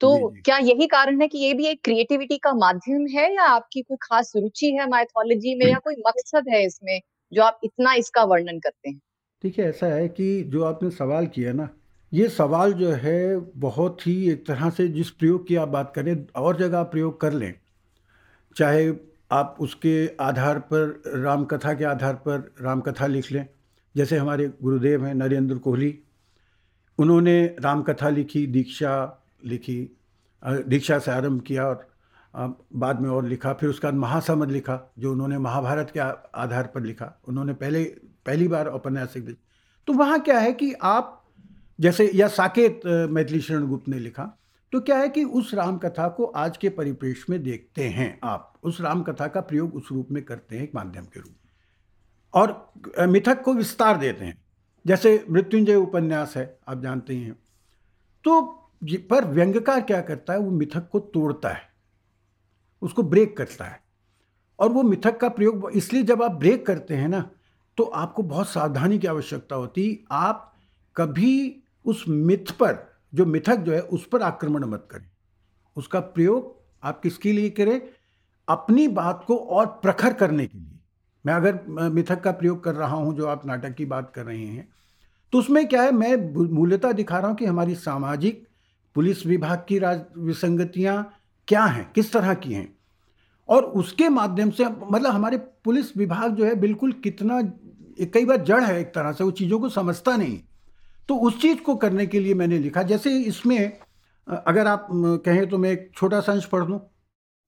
तो जी, जी. क्या यही कारण है कि ये भी एक क्रिएटिविटी का माध्यम है या आपकी कोई खास रुचि है माइथोलॉजी में या कोई मकसद है इसमें जो आप इतना इसका वर्णन करते हैं?
ठीक है ऐसा है कि जो आपने सवाल किया ना ये सवाल जो है बहुत ही एक तरह से जिस प्रयोग की आप बात करें और जगह प्रयोग कर लें। चाहे आप उसके आधार पर रामकथा के आधार पर रामकथा लिख लें। जैसे हमारे गुरुदेव हैं नरेंद्र कोहली, उन्होंने रामकथा लिखी, दीक्षा लिखी दीक्षा से आरंभ किया और बाद में और लिखा। फिर उसका महासमद लिखा, जो उन्होंने महाभारत के आधार पर लिखा। उन्होंने पहले, पहली बार औपन्यासिक तो वहाँ क्या है कि आप, जैसे या साकेत मैथिली शरण गुप्त ने लिखा। तो क्या है कि उस राम कथा को आज के परिप्रेक्ष्य में देखते हैं आप। उस राम कथा का प्रयोग उस रूप में करते हैं एक माध्यम के रूप और मिथक को विस्तार देते हैं। जैसे मृत्युंजय उपन्यास है, आप जानते हैं तो पर व्यंगकार क्या करता है? वो मिथक को तोड़ता है। उसको ब्रेक करता है। और वो मिथक का प्रयोग इसलिए जब आप ब्रेक करते हैं ना तो आपको बहुत सावधानी की आवश्यकता होती। आप कभी उस मिथ पर जो मिथक जो है, उस पर आक्रमण मत करें। उसका प्रयोग आप किसके लिए करें? अपनी बात को और प्रखर करने के लिए। मैं अगर मिथक का प्रयोग कर रहा हूँ, जो आप नाटक की बात कर रहे हैं तो उसमें क्या है, मैं मूल्यता दिखा रहा हूँ कि हमारी सामाजिक, पुलिस विभाग की राज, विसंगतियाँ क्या हैं, किस तरह की हैं? और उसके माध्यम से मतलब हमारे पुलिस विभाग जो है, बिल्कुल कितना कई बार जड़ है एक तरह से, वो चीज़ों को समझता नहीं तो उस चीज़ को करने के लिए मैंने लिखा। जैसे इसमें अगर आप कहें तो मैं एक छोटा सा अंश पढ़ दूँ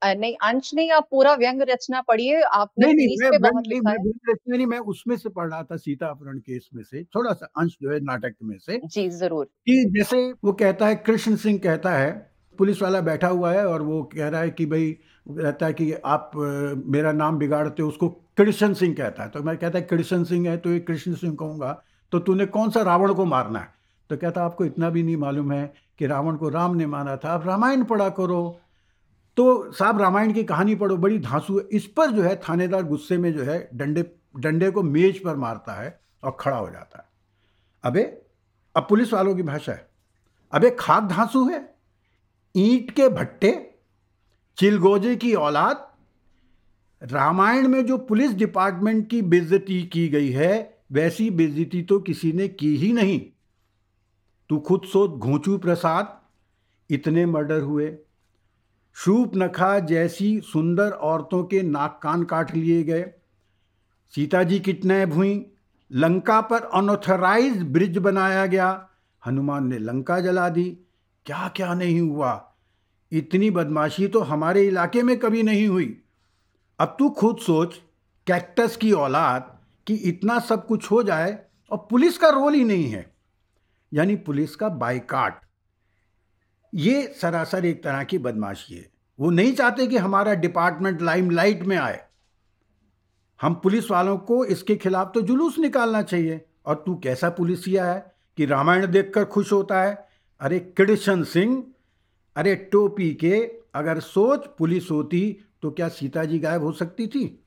नहीं अंश नहीं आप पूरा व्यंग रचना पढ़िए। आपने
नहीं नहीं मैं, बहुत लिखा मैं, है। रचना नहीं मैं उसमें से पढ़ रहा था सीता अपहरण केस में से। थोड़ा सा अंश जो है नाटक में से।
जी ज़रूर।
कि जैसे वो कहता है कृष्ण सिंह कहता है पुलिस वाला बैठा हुआ है और वो कह रहा है कि भाई रहता है कि आप मेरा नाम बिगाड़ते हो उसको कृष्ण सिंह कहता है। तो मैं कहता है कृष्ण सिंह है तो ये कृष्ण सिंह कहूँगा। तो तूने कौन सा रावण को मारना है? तो कहता, आपको इतना भी नहीं मालूम है कि रावण को राम ने मारा था। आप रामायण पढ़ा करो। तो साहब, रामायण की कहानी पढ़ो, बड़ी धांसू है। इस पर जो है, थानेदार गुस्से में जो है, डंडे डंडे को मेज पर मारता है और खड़ा हो जाता है। अबे, अब पुलिस वालों की भाषा है। अबे, खाक धांसू है। ईंट के भट्टे, चिलगोजे की औलाद। रामायण में जो पुलिस डिपार्टमेंट की बेजती की गई है वैसी बेजती तो किसी ने की ही नहीं। तू खुद सोच, घोंचू प्रसाद, इतने मर्डर हुए। शूप नखा जैसी सुंदर औरतों के नाक कान काट लिए गए। सीता जी किडनैप हुई लंका पर अनऑथराइज ब्रिज बनाया गया। हनुमान ने लंका जला दी। क्या क्या नहीं हुआ? इतनी बदमाशी तो हमारे इलाके में कभी नहीं हुई। अब तू खुद सोच, कैक्टस की औलाद कि इतना सब कुछ हो जाए और पुलिस का रोल ही नहीं है। यानी पुलिस का बाइकाट। ये सरासर एक तरह की बदमाशी है। वो नहीं चाहते कि हमारा डिपार्टमेंट लाइमलाइट में आए। हम पुलिस वालों को इसके खिलाफ तो जुलूस निकालना चाहिए। और तू कैसा पुलिसिया है कि रामायण देखकर खुश होता है? अरे कृष्ण सिंह, अरे टोपी के, अगर सोच पुलिस होती तो क्या सीता जी गायब हो सकती थी?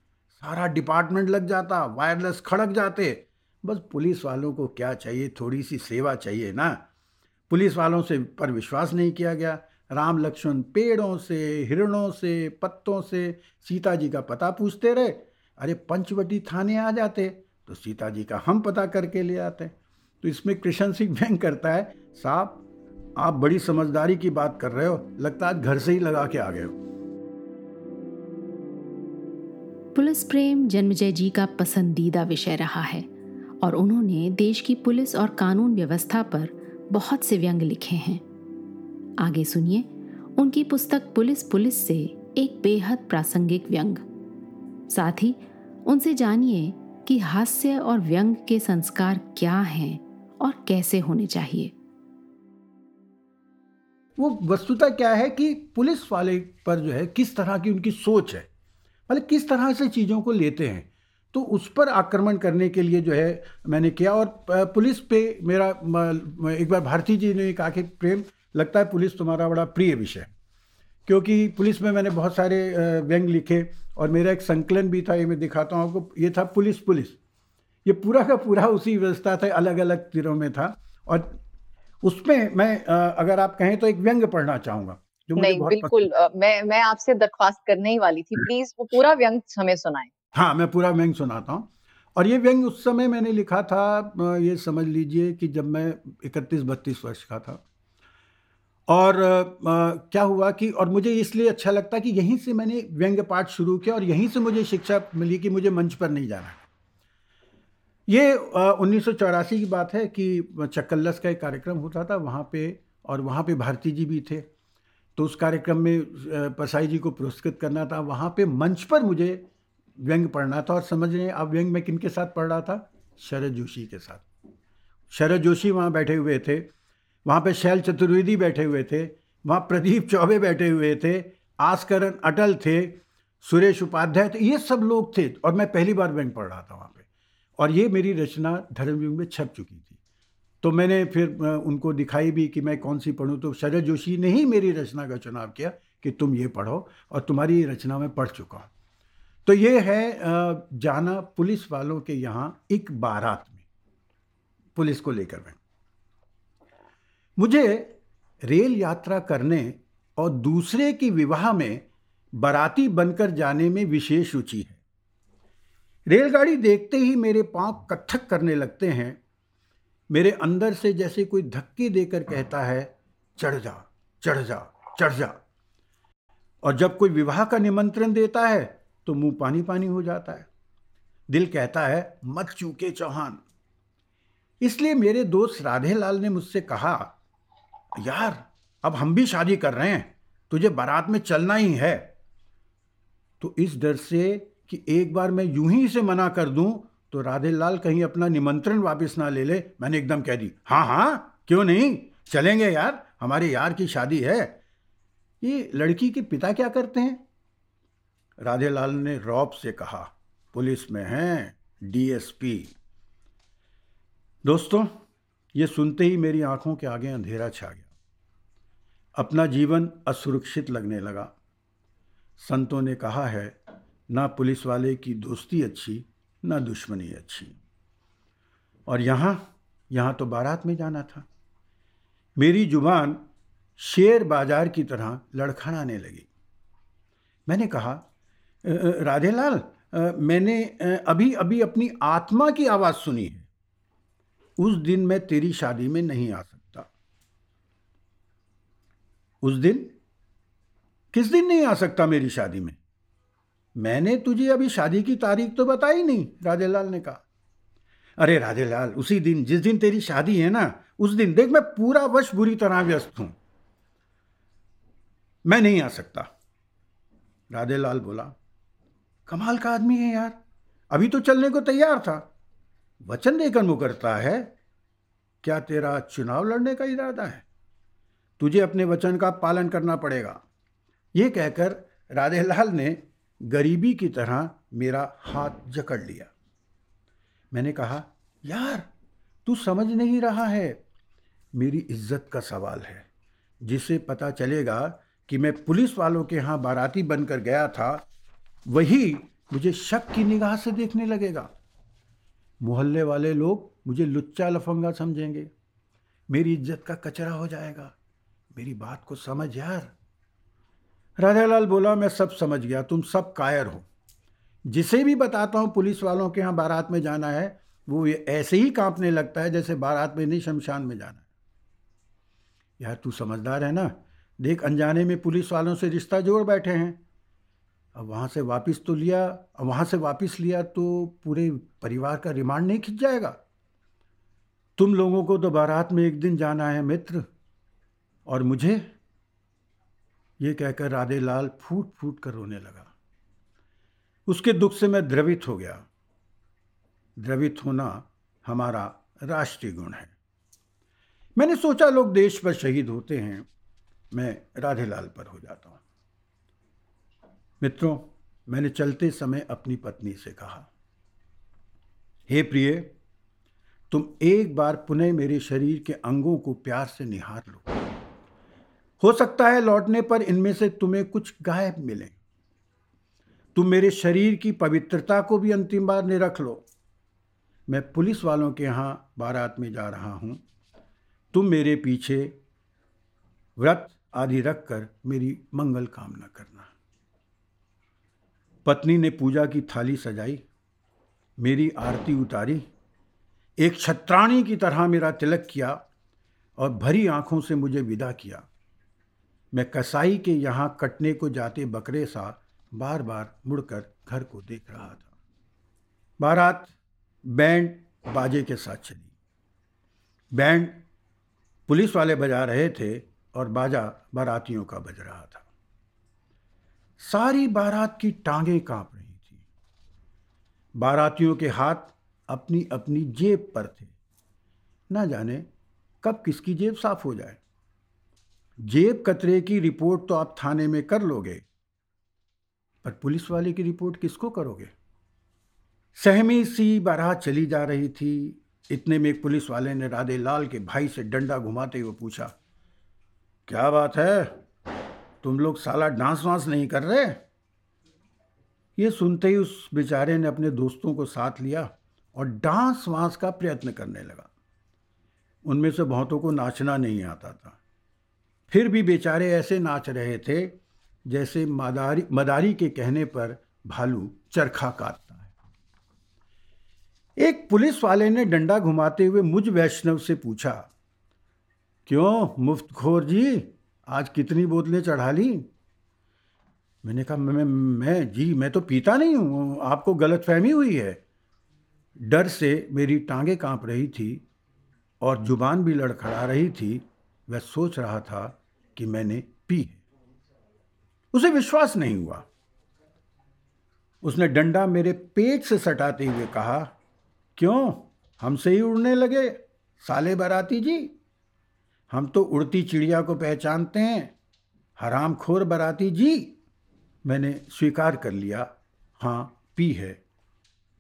सारा डिपार्टमेंट लग जाता, वायरलेस खड़क जाते। बस पुलिस वालों को क्या चाहिए? थोड़ी सी सेवा चाहिए ना? पुलिस वालों से पर विश्वास नहीं किया गया। राम लक्ष्मण पेड़ों से, हिरणों से, पत्तों से सीता जी का पता पूछते रहे। अरे, पंचवटी थाने आ जाते तो सीता जी का हम पता करके ले आते। तो इसमें कृष्ण सिंह व्यंग करता है, साहब, आप बड़ी समझदारी की बात कर रहे हो, लगता है घर से ही लगा के आ गए हो।
पुलिस प्रेम जन्मजय जी का पसंदीदा विषय रहा है और उन्होंने देश की पुलिस और कानून व्यवस्था पर बहुत से व्यंग लिखे हैं। आगे सुनिए, उनकी पुस्तक पुलिस पुलिस से एक बेहद प्रासंगिक व्यंग। साथ ही, उनसे जानिए कि हास्य और व्यंग के संस्कार क्या हैं और कैसे होने चाहिए।
वो वस्तुता क्या है कि पुलिस वाले पर जो है किस तरह की उनकी सोच है? मतलब किस तरह से चीज़ों को लेते हैं? तो उस पर आक्रमण करने के लिए जो है मैंने किया और पुलिस पे मेरा एक बार भारती जी ने कहा कि प्रेम, लगता है पुलिस तुम्हारा बड़ा प्रिय विषय क्योंकि पुलिस में मैंने बहुत सारे व्यंग लिखे और मेरा एक संकलन भी था, ये मैं दिखाता हूँ आपको, ये था पुलिस पुलिस। ये पूरा का पूरा उसी व्यवस्था था अलग अलग तीरों में था। और उसमें मैं अगर आप कहें तो एक व्यंग पढ़ना चाहूँगा।
जो मुझे नहीं बिल्कुल मैं मैं आपसे दरख्वास्त करने ही वाली थी। प्लीज़ वो पूरा व्यंग हमें सुनाएँ।
हाँ मैं पूरा व्यंग सुनाता हूँ। और ये व्यंग उस समय मैंने लिखा था ये समझ लीजिए कि जब मैं इकतीस बत्तीस वर्ष का था। और आ, क्या हुआ कि और मुझे इसलिए अच्छा लगता कि यहीं से मैंने व्यंग्य पाठ शुरू किया और यहीं से मुझे शिक्षा मिली कि मुझे मंच पर नहीं जाना ये उन्नीस सौ चौरासी की बात है कि चक्कल्लस का एक कार्यक्रम होता था वहाँ पे और वहाँ पे भारती जी भी थे। तो उस कार्यक्रम में परसाई जी को पुरस्कृत करना था। वहाँ पे मंच पर मुझे व्यंग पढ़ना था और समझ रहे आप व्यंग में किन के साथ पढ़ रहा था? शरद जोशी के साथ। शरद जोशी वहाँ बैठे हुए थे। वहाँ पे शैल चतुर्वेदी बैठे हुए थे। वहाँ प्रदीप चौबे बैठे हुए थे। आस्करण अटल थे। सुरेश उपाध्याय थे। ये सब लोग थे और मैं पहली बार व्यंग पढ़ रहा था वहाँ पे। और ये मेरी रचना धर्मयुग में छप चुकी थी। तो मैंने फिर उनको दिखाई भी कि मैं कौन सी पढ़ूँ। तो शरद जोशी ने ही मेरी रचना का चुनाव किया कि तुम ये पढ़ो और तुम्हारी रचना मैं पढ़ चुका हूँ। तो ये है जाना पुलिस वालों के यहाँ एक बारात में, पुलिस को लेकर मैं। मुझे रेल यात्रा करने और दूसरे की विवाह में बाराती बनकर जाने में विशेष रुचि है। रेलगाड़ी देखते ही मेरे पाँव कत्थक करने लगते हैं मेरे अंदर से जैसे कोई धक्के देकर कहता है, चढ़ जा चढ़ जा चढ़ जा। और जब कोई विवाह का निमंत्रण देता है तो मुँह पानी पानी हो जाता है। दिल कहता है, मत चूके चौहान। इसलिए मेरे दोस्त राधे लाल ने मुझसे कहा, यार, अब हम भी शादी कर रहे हैं, तुझे बारात में चलना ही है। तो इस डर से कि एक बार मैं यूँ ही से मना कर दूँ तो राधे लाल कहीं अपना निमंत्रण वापस ना ले ले, मैंने एकदम कह दी। हाँ हाँ क्यों नहीं? चलेंगे यार, हमारे यार की शादी है। ये लड़की के पिता क्या करते हैं? राधे लाल ने रौब से कहा, पुलिस में हैं, डीएसपी। दोस्तों, ये सुनते ही मेरी आँखों के आगे अंधेरा छा गया। अपना जीवन असुरक्षित लगने लगा। संतों ने कहा है, ना पुलिस वाले की दोस्ती अच्छी ना दुश्मनी अच्छी। और यहाँ यहाँ तो बारात में जाना था। मेरी ज़ुबान शेर बाज़ार की तरह लड़खड़ाने लगी। मैंने कहा राधेलाल मैंने अभी अभी अपनी आत्मा की आवाज़ सुनी है। उस दिन मैं तेरी शादी में नहीं आ सकता। उस दिन? किस दिन नहीं आ सकता मेरी शादी में? मैंने तुझे अभी शादी की तारीख तो बताई नहीं राधेलाल ने कहा। अरे राधेलाल उसी दिन, जिस दिन तेरी शादी है ना, उस दिन देख, मैं पूरा वर्ष बुरी तरह व्यस्त हूँ। मैं नहीं आ सकता। राधेलाल बोला, कमाल का आदमी है यार, अभी तो चलने को तैयार था। वचन देकर मुकरता है, क्या तेरा चुनाव लड़ने का इरादा है? तुझे अपने वचन का पालन करना पड़ेगा। यह कहकर राधेलाल ने गरीबी की तरह मेरा हाथ जकड़ लिया। मैंने कहा, यार, तू समझ नहीं रहा है। मेरी इज़्ज़त का सवाल है, जिसे पता चलेगा कि मैं पुलिस वालों के यहाँ बाराती बनकर गया था, वही मुझे शक की निगाह से देखने लगेगा। मोहल्ले वाले लोग मुझे लुच्चा लफंगा समझेंगे। मेरी इज़्ज़त का कचरा हो जाएगा। मेरी बात को समझ, यार। राधालाल बोला, मैं सब समझ गया, तुम सब कायर हो। जिसे भी बताता हूँ, पुलिस वालों के यहाँ बारात में जाना है, वो ऐसे ही कांपने लगता है जैसे बारात में नहीं, शमशान में जाना है। यार, तू समझदार है ना? देख, अनजाने में पुलिस वालों से रिश्ता जोड़ बैठे हैं। अब वहाँ से वापस तो लिया, अब वहाँ से वापस लिया तो पूरे परिवार का रिमांड नहीं खिंच जाएगा। तुम लोगों को तो बारात में एक दिन जाना है, मित्र। और मुझे ये कहकर राधे लाल फूट फूट कर रोने लगा। उसके दुख से मैं द्रवित हो गया। द्रवित होना हमारा राष्ट्रीय गुण है। मैंने सोचा, लोग देश पर शहीद होते हैं, मैं राधेलाल पर हो जाता हूँ। मित्रों, मैंने चलते समय अपनी पत्नी से कहा, हे प्रिय, तुम एक बार पुनः मेरे शरीर के अंगों को प्यार से निहार लो। हो सकता है लौटने पर इनमें से तुम्हें कुछ गायब मिले। तुम मेरे शरीर की पवित्रता को भी अंतिम बार निरख लो। मैं पुलिस वालों के यहाँ बारात में जा रहा हूँ। तुम मेरे पीछे व्रत आदि रखकर मेरी मंगल कामना करना। पत्नी ने पूजा की थाली सजाई, मेरी आरती उतारी, एक छत्राणी की तरह मेरा तिलक किया और भरी आँखों से मुझे विदा किया। मैं कसाई के यहाँ कटने को जाते बकरे सा बार बार मुड़कर घर को देख रहा था। बारात बैंड बाजे के साथ चली। बैंड पुलिस वाले बजा रहे थे और बाजा बारातियों का बज रहा था। सारी बारात की टांगें काँप रही थी। बारातियों के हाथ अपनी अपनी जेब पर थे। ना जाने कब किसकी जेब साफ़ हो जाए। जेब कतरे की रिपोर्ट तो आप थाने में कर लोगे, पर पुलिस वाले की रिपोर्ट किसको करोगे? सहमी सी बारात चली जा रही थी। इतने में एक पुलिस वाले ने राधे लाल के भाई से डंडा घुमाते हुए पूछा, क्या बात है? तुम लोग साला डांस वांस नहीं कर रहे? ये सुनते ही उस बेचारे ने अपने दोस्तों को साथ लिया और डांस वांस का प्रयत्न करने लगा। उनमें से बहुतों को नाचना नहीं आता था। फिर भी बेचारे ऐसे नाच रहे थे जैसे मदारी मदारी के कहने पर भालू चरखा काटता है। एक पुलिस वाले ने डंडा घुमाते हुए मुझ वैष्णव से पूछा, क्यों मुफ्तखोर जी, आज कितनी बोतलें चढ़ा ली? मैंने कहा, मैं मैं जी, मैं तो पीता नहीं हूँ, आपको गलत फहमी हुई है। डर से मेरी टांगें काँप रही थी और ज़ुबान भी लड़खड़ा रही थी वह सोच रहा था कि मैंने पी है। उसे विश्वास नहीं हुआ। उसने डंडा मेरे पेट से सटाते हुए कहा, क्यों? हमसे ही उड़ने लगे, साले बराती जी। हम तो उड़ती चिड़िया को पहचानते हैं हराम खोर बराती जी। मैंने स्वीकार कर लिया हाँ पी है।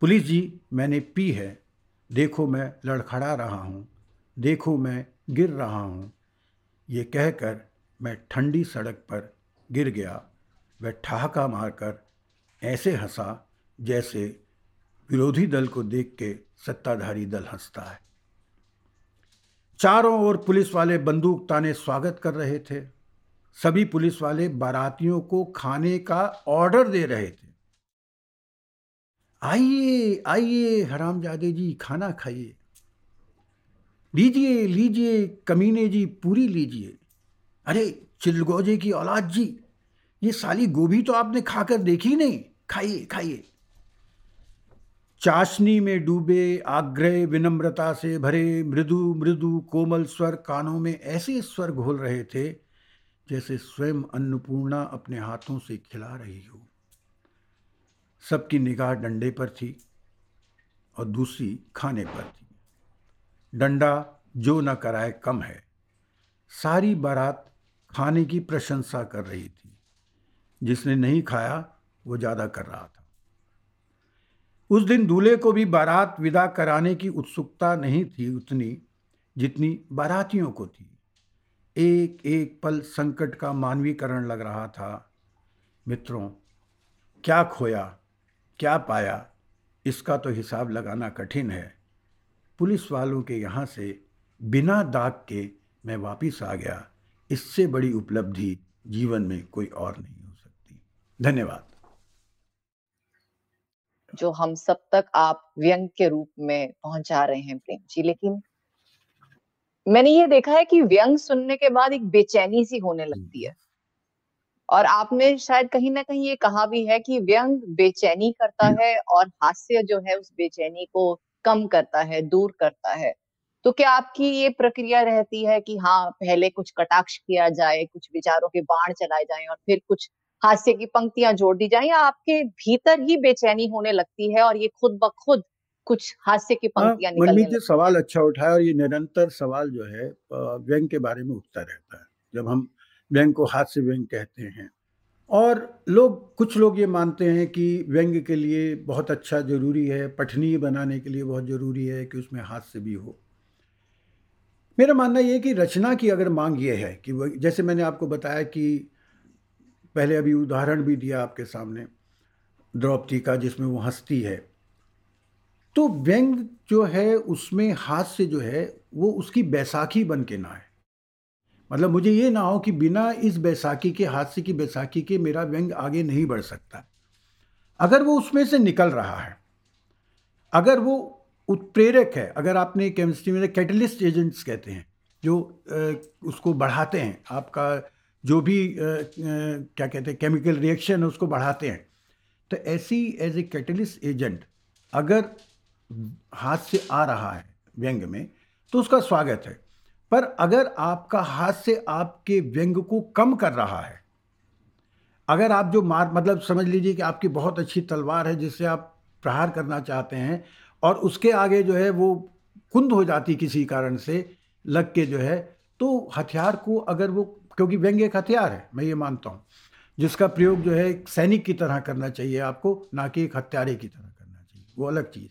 पुलिस जी, मैंने पी है। देखो मैं लड़खड़ा रहा हूँ। देखो मैं गिर रहा हूँ। ये कहकर मैं ठंडी सड़क पर गिर गया। वह ठहाका मारकर ऐसे हंसा जैसे विरोधी दल को देख के सत्ताधारी दल हंसता है। चारों ओर पुलिस वाले बंदूक ताने स्वागत कर रहे थे। सभी पुलिस वाले बारातियों को खाने का ऑर्डर दे रहे थे। आइए आइए, हरामजादे जी, खाना खाइए। लीजिए लीजिए, कमीने जी, पूरी लीजिए। अरे, चिलगोजे की औलाद जी, ये साली गोभी तो आपने खाकर देखी नहीं। खाइए खाइए। चाशनी में डूबे, आग्रह विनम्रता से भरे, मृदु मृदु कोमल स्वर कानों में ऐसे स्वर घोल रहे थे, जैसे स्वयं अन्नपूर्णा अपने हाथों से खिला रही हो। सबकी निगाह डंडे पर थी और दूसरी खाने पर थी। डंडा जो न कराए कम है। सारी बारात खाने की प्रशंसा कर रही थी। जिसने नहीं खाया, वो ज़्यादा कर रहा था। उस दिन दूल्हे को भी बारात विदा कराने की उत्सुकता नहीं थी उतनी, जितनी बारातियों को थी। एक एक पल संकट का मानवीकरण लग रहा था। मित्रों, क्या खोया, क्या पाया, इसका तो हिसाब लगाना कठिन है। पुलिस वालों के यहाँ से बिना दाग के मैं वापिस आ गया। इससे बड़ी उपलब्धि जीवन में कोई और नहीं हो सकती। धन्यवाद।
जो हम सब तक आप व्यंग के रूप में पहुँचा रहे हैं प्रेम जी लेकिन मैंने ये देखा है कि व्यंग सुनने के बाद एक बेचैनी सी होने लगती है। और आपने शायद कहीं ना कहीं ये कहा भी है कि व्यंग बेचैनी करता है और हास्य जो है उस बेचैनी को कम करता है दूर करता है। तो क्या आपकी ये प्रक्रिया रहती है कि हाँ पहले कुछ कटाक्ष किया जाए कुछ विचारों के बाण चलाए जाएँ और फिर कुछ हास्य की पंक्तियाँ जोड़ दी जाए या आपके भीतर ही बेचैनी होने लगती है और ये खुद ब खुद कुछ हास्य की पंक्तियाँ हाँ,
निकलने लगती सवाल अच्छा उठाया और ये निरंतर सवाल जो है व्यंग के बारे में उठता रहता है। जब हम व्यंग को हास्य व्यंग कहते हैं और लोग, कुछ लोग ये मानते हैं कि व्यंग के लिए बहुत अच्छा ज़रूरी है, पठनीय बनाने के लिए बहुत ज़रूरी है कि उसमें हास्य भी हो। मेरा मानना ये है कि रचना की अगर मांग ये है कि जैसे मैंने आपको बताया कि पहले अभी उदाहरण भी दिया आपके सामने, द्रौपदी का, जिसमें वो हंसती है तो व्यंग जो है, उसमें हास्य जो है, वो उसकी बैसाखी बन के ना है मतलब मुझे ये ना हो कि बिना इस बैसाखी के, हादसे की बैसाखी के मेरा व्यंग आगे नहीं बढ़ सकता। अगर वो उसमें से निकल रहा है, अगर वो उत्प्रेरक है, अगर आपने केमिस्ट्री में कैटलिस्ट एजेंट्स कहते हैं, जो उसको बढ़ाते हैं, आपका जो भी क्या कहते हैं केमिकल रिएक्शन है, उसको बढ़ाते हैं तो ऐसी एज ए कैटलिस्ट एजेंट अगर हाथ से आ रहा है व्यंग में तो उसका स्वागत है। पर अगर आपका हास्य आपके व्यंग को कम कर रहा है, अगर आप जो मार मतलब समझ लीजिए कि आपकी बहुत अच्छी तलवार है जिससे आप प्रहार करना चाहते हैं और उसके आगे जो है वो कुंद हो जाती किसी कारण से, लग के जो है तो हथियार को अगर वो, क्योंकि व्यंग एक हथियार है, मैं ये मानता हूँ, जिसका प्रयोग जो है एक सैनिक की तरह करना चाहिए आपको, ना कि एक हत्यारे की तरह करना चाहिए, वो अलग चीज़।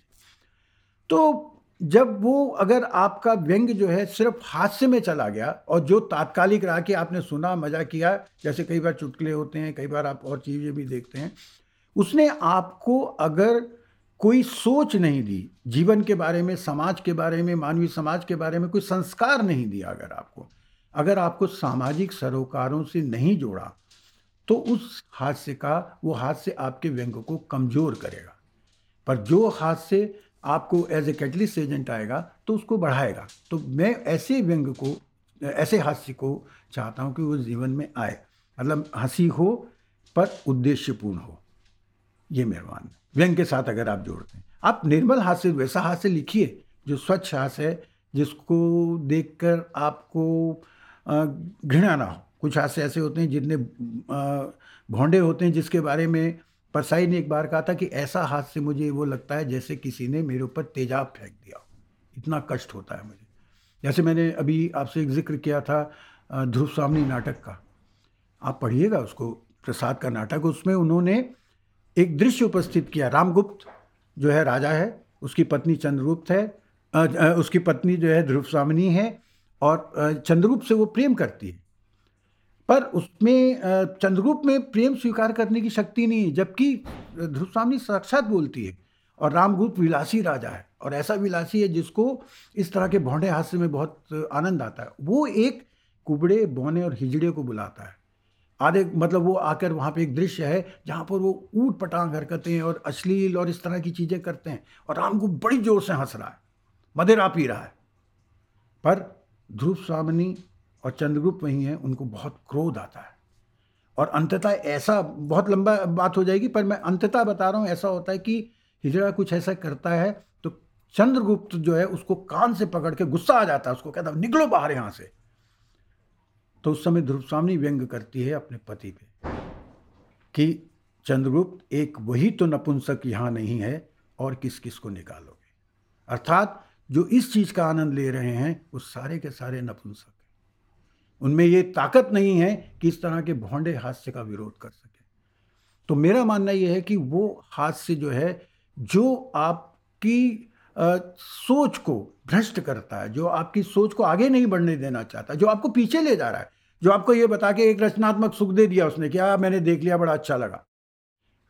तो जब वो अगर आपका व्यंग जो है सिर्फ़ हास्य में चला गया और जो तात्कालिक रहा कि आपने सुना, मज़ा किया, जैसे कई बार चुटकुले होते हैं, कई बार आप और चीज़ें भी देखते हैं, उसने आपको अगर कोई सोच नहीं दी, जीवन के बारे में, समाज के बारे में, मानवीय समाज के बारे में, कोई संस्कार नहीं दिया अगर आपको अगर आपको सामाजिक सरोकारों से नहीं जोड़ा तो उस हादसे का, वो हादसे आपके व्यंग को कमज़ोर करेगा। पर जो हादसे आपको एज ए कैटलिस्ट एजेंट आएगा तो उसको बढ़ाएगा। तो मैं ऐसे व्यंग को, ऐसे हास्य को चाहता हूँ कि वो जीवन में आए। मतलब हँसी हो, पर उद्देश्यपूर्ण हो। ये मेहरबान व्यंग के साथ अगर आप जोड़ते हैं। आप निर्मल हास्य, वैसा हास्य लिखिए, जो स्वच्छ हास्य है, जिसको देखकर आपको घृणा ना हो। कुछ हास्य ऐसे होते हैं जितने भोंडे होते हैं जिसके बारे में परसाई ने एक बार कहा था कि ऐसा हाथ से मुझे वो लगता है जैसे किसी ने मेरे ऊपर तेजाब फेंक दिया। इतना कष्ट होता है मुझे। जैसे मैंने अभी आपसे एक ज़िक्र किया था ध्रुव सामनी नाटक का। आप पढ़िएगा उसको, प्रसाद का नाटक। उसमें उन्होंने एक दृश्य उपस्थित किया। रामगुप्त जो है राजा है, उसकी पत्नी चंद्रगुप्त है उसकी पत्नी जो है ध्रुव सामनी है और चंद्रगुप्त से वो प्रेम करती है। पर उसमें चंद्रगुप्त में प्रेम स्वीकार करने की शक्ति नहीं है जबकि ध्रुवस्वामी साक्षात बोलती है, और रामगुप्त विलासी राजा है, और ऐसा विलासी है जिसको इस तरह के भौंडे हास्य में बहुत आनंद आता है। वो एक कुबड़े, बौने और हिजड़े को बुलाता है। आधे मतलब वो आकर वहाँ पे एक दृश्य है, जहाँ पर वो ऊट पटांग हरकतें और अश्लील और इस तरह की चीज़ें करते हैं, और रामगुप्त बड़ी ज़ोर से हंस रहा है, मदिरा पी रहा है। पर ध्रुव स्वामिनी और चंद्रगुप्त वही हैं, उनको बहुत क्रोध आता है। और अंततः ऐसा बहुत लंबा बात हो जाएगी, पर मैं अंततः बता रहा हूँ, ऐसा होता है कि हिजड़ा कुछ ऐसा करता है तो चंद्रगुप्त जो है, उसको कान से पकड़ के गुस्सा आ जाता है, उसको कहता है, निकलो बाहर यहाँ से। तो उस समय ध्रुवस्वामी व्यंग करती है अपने पति पे कि चंद्रगुप्त, एक वही तो नपुंसक यहाँ नहीं है, और किस किस को निकालोगे? अर्थात जो इस चीज़ का आनंद ले रहे हैं, वो सारे के सारे नपुंसक। उनमें ये ताकत नहीं है कि इस तरह के भोंडे हास्य का विरोध कर सके। तो मेरा मानना यह है कि वो हास्य जो है जो आपकी आ, सोच को भ्रष्ट करता है जो आपकी सोच को आगे नहीं बढ़ने देना चाहता जो आपको पीछे ले जा रहा है जो आपको ये बता के एक रचनात्मक सुख दे दिया उसने क्या मैंने देख लिया बड़ा अच्छा लगा।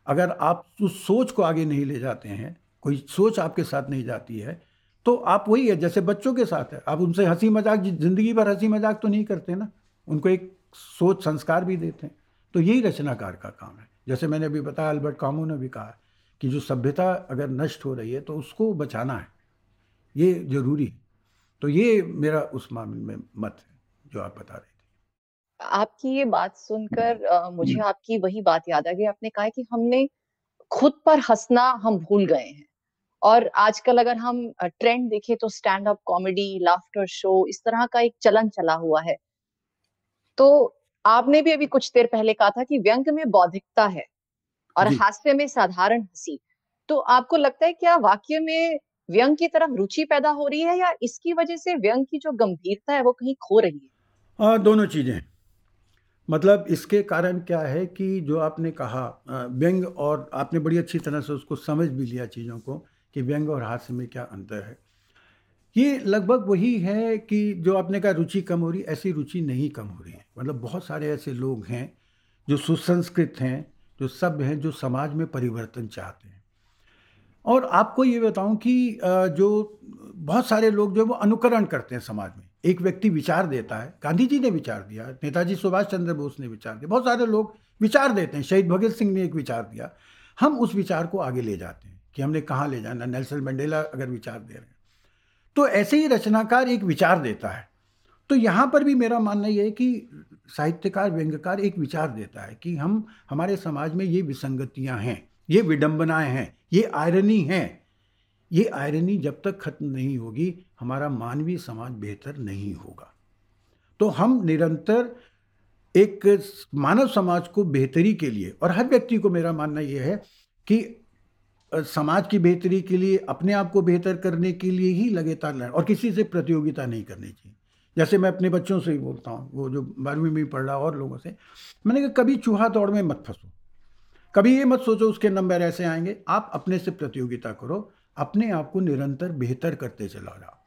अगर आप उस सोच को आगे नहीं ले जाते हैं कोई सोच आपके साथ नहीं जाती है तो आप वही है जैसे बच्चों के साथ है। आप उनसे हँसी मज़ाक ज़िंदगी भर हँसी मज़ाक तो नहीं करते ना। उनको एक सोच संस्कार भी देते हैं। तो यही रचनाकार का काम है। जैसे मैंने अभी बताया अल्बर्ट कामू ने भी कहा कि जो सभ्यता अगर नष्ट हो रही है तो उसको बचाना है। ये ज़रूरी है। तो ये मेरा उस मामले में मत है जो आप बता रहे थे।
आपकी ये बात सुनकर आ, मुझे आपकी वही बात याद आ गई। आपने कहा कि हमने खुद पर हंसना हम भूल गए हैं। और आजकल अगर हम ट्रेंड देखें तो stand up comedy laughter show इस तरह का एक चलन चला हुआ है। तो आपने भी अभी कुछ देर पहले कहा था कि व्यंग में बौद्धिकता है और हास्य में साधारण हँसी। तो आपको लगता है क्या वाक्य में व्यंग की तरफ़ रुचि पैदा हो रही है या इसकी वजह से व्यंग की जो गंभीरता है वो कहीं खो रही है?
आ, दोनों चीज़ें। मतलब इसके कारण क्या है कि जो आपने कहा व्यंग और आपने बड़ी अच्छी तरह से उसको समझ भी लिया चीज़ों को कि व्यंग और हास्य में क्या अंतर है। ये लगभग वही है कि जो आपने कहा रुचि कम हो रही, ऐसी रुचि नहीं कम हो रही है। मतलब बहुत सारे ऐसे लोग हैं जो सुसंस्कृत हैं, जो सभ्य हैं, जो समाज में परिवर्तन चाहते हैं। और आपको ये बताऊँ कि जो बहुत सारे लोग जो है, वो अनुकरण करते हैं समाज में। एक व्यक्ति विचार देता है गांधी जी ने विचार दिया, नेताजी सुभाष चंद्र बोस ने विचार दिया, बहुत सारे लोग विचार देते हैं, शहीद भगत सिंह ने एक विचार दिया, हम उस विचार को आगे ले जाते हैं। कि हमने कहाँ ले जाना, नेल्सन मंडेला अगर विचार दे रहे हैं। तो ऐसे ही रचनाकार एक विचार देता है। तो यहाँ पर भी मेरा मानना यह है कि साहित्यकार, व्यंग्यकार एक विचार देता है कि हम, हमारे समाज में ये विसंगतियाँ हैं, ये विडंबनाएँ हैं, ये आयरनी हैं। ये आयरनी जब तक खत्म नहीं होगी, हमारा मानवीय समाज बेहतर नहीं होगा। तो हम निरंतर एक मानव समाज को बेहतरी के लिए, और हर व्यक्ति को मेरा मानना यह है कि समाज की बेहतरी के लिए, अपने आप को बेहतर करने के लिए ही लगातार लड़ और किसी से प्रतियोगिता नहीं करनी चाहिए। जैसे मैं अपने बच्चों से ही बोलता हूँ, वो जो बारहवीं में पढ़ रहा और लोगों से, मैंने कहा, कभी चूहा दौड़ में मत फंसो। कभी ये मत सोचो उसके नंबर ऐसे आएँगे। आप अपने से प्रतियोगिता करो, अपने आप को निरंतर बेहतर करते चला जाओ।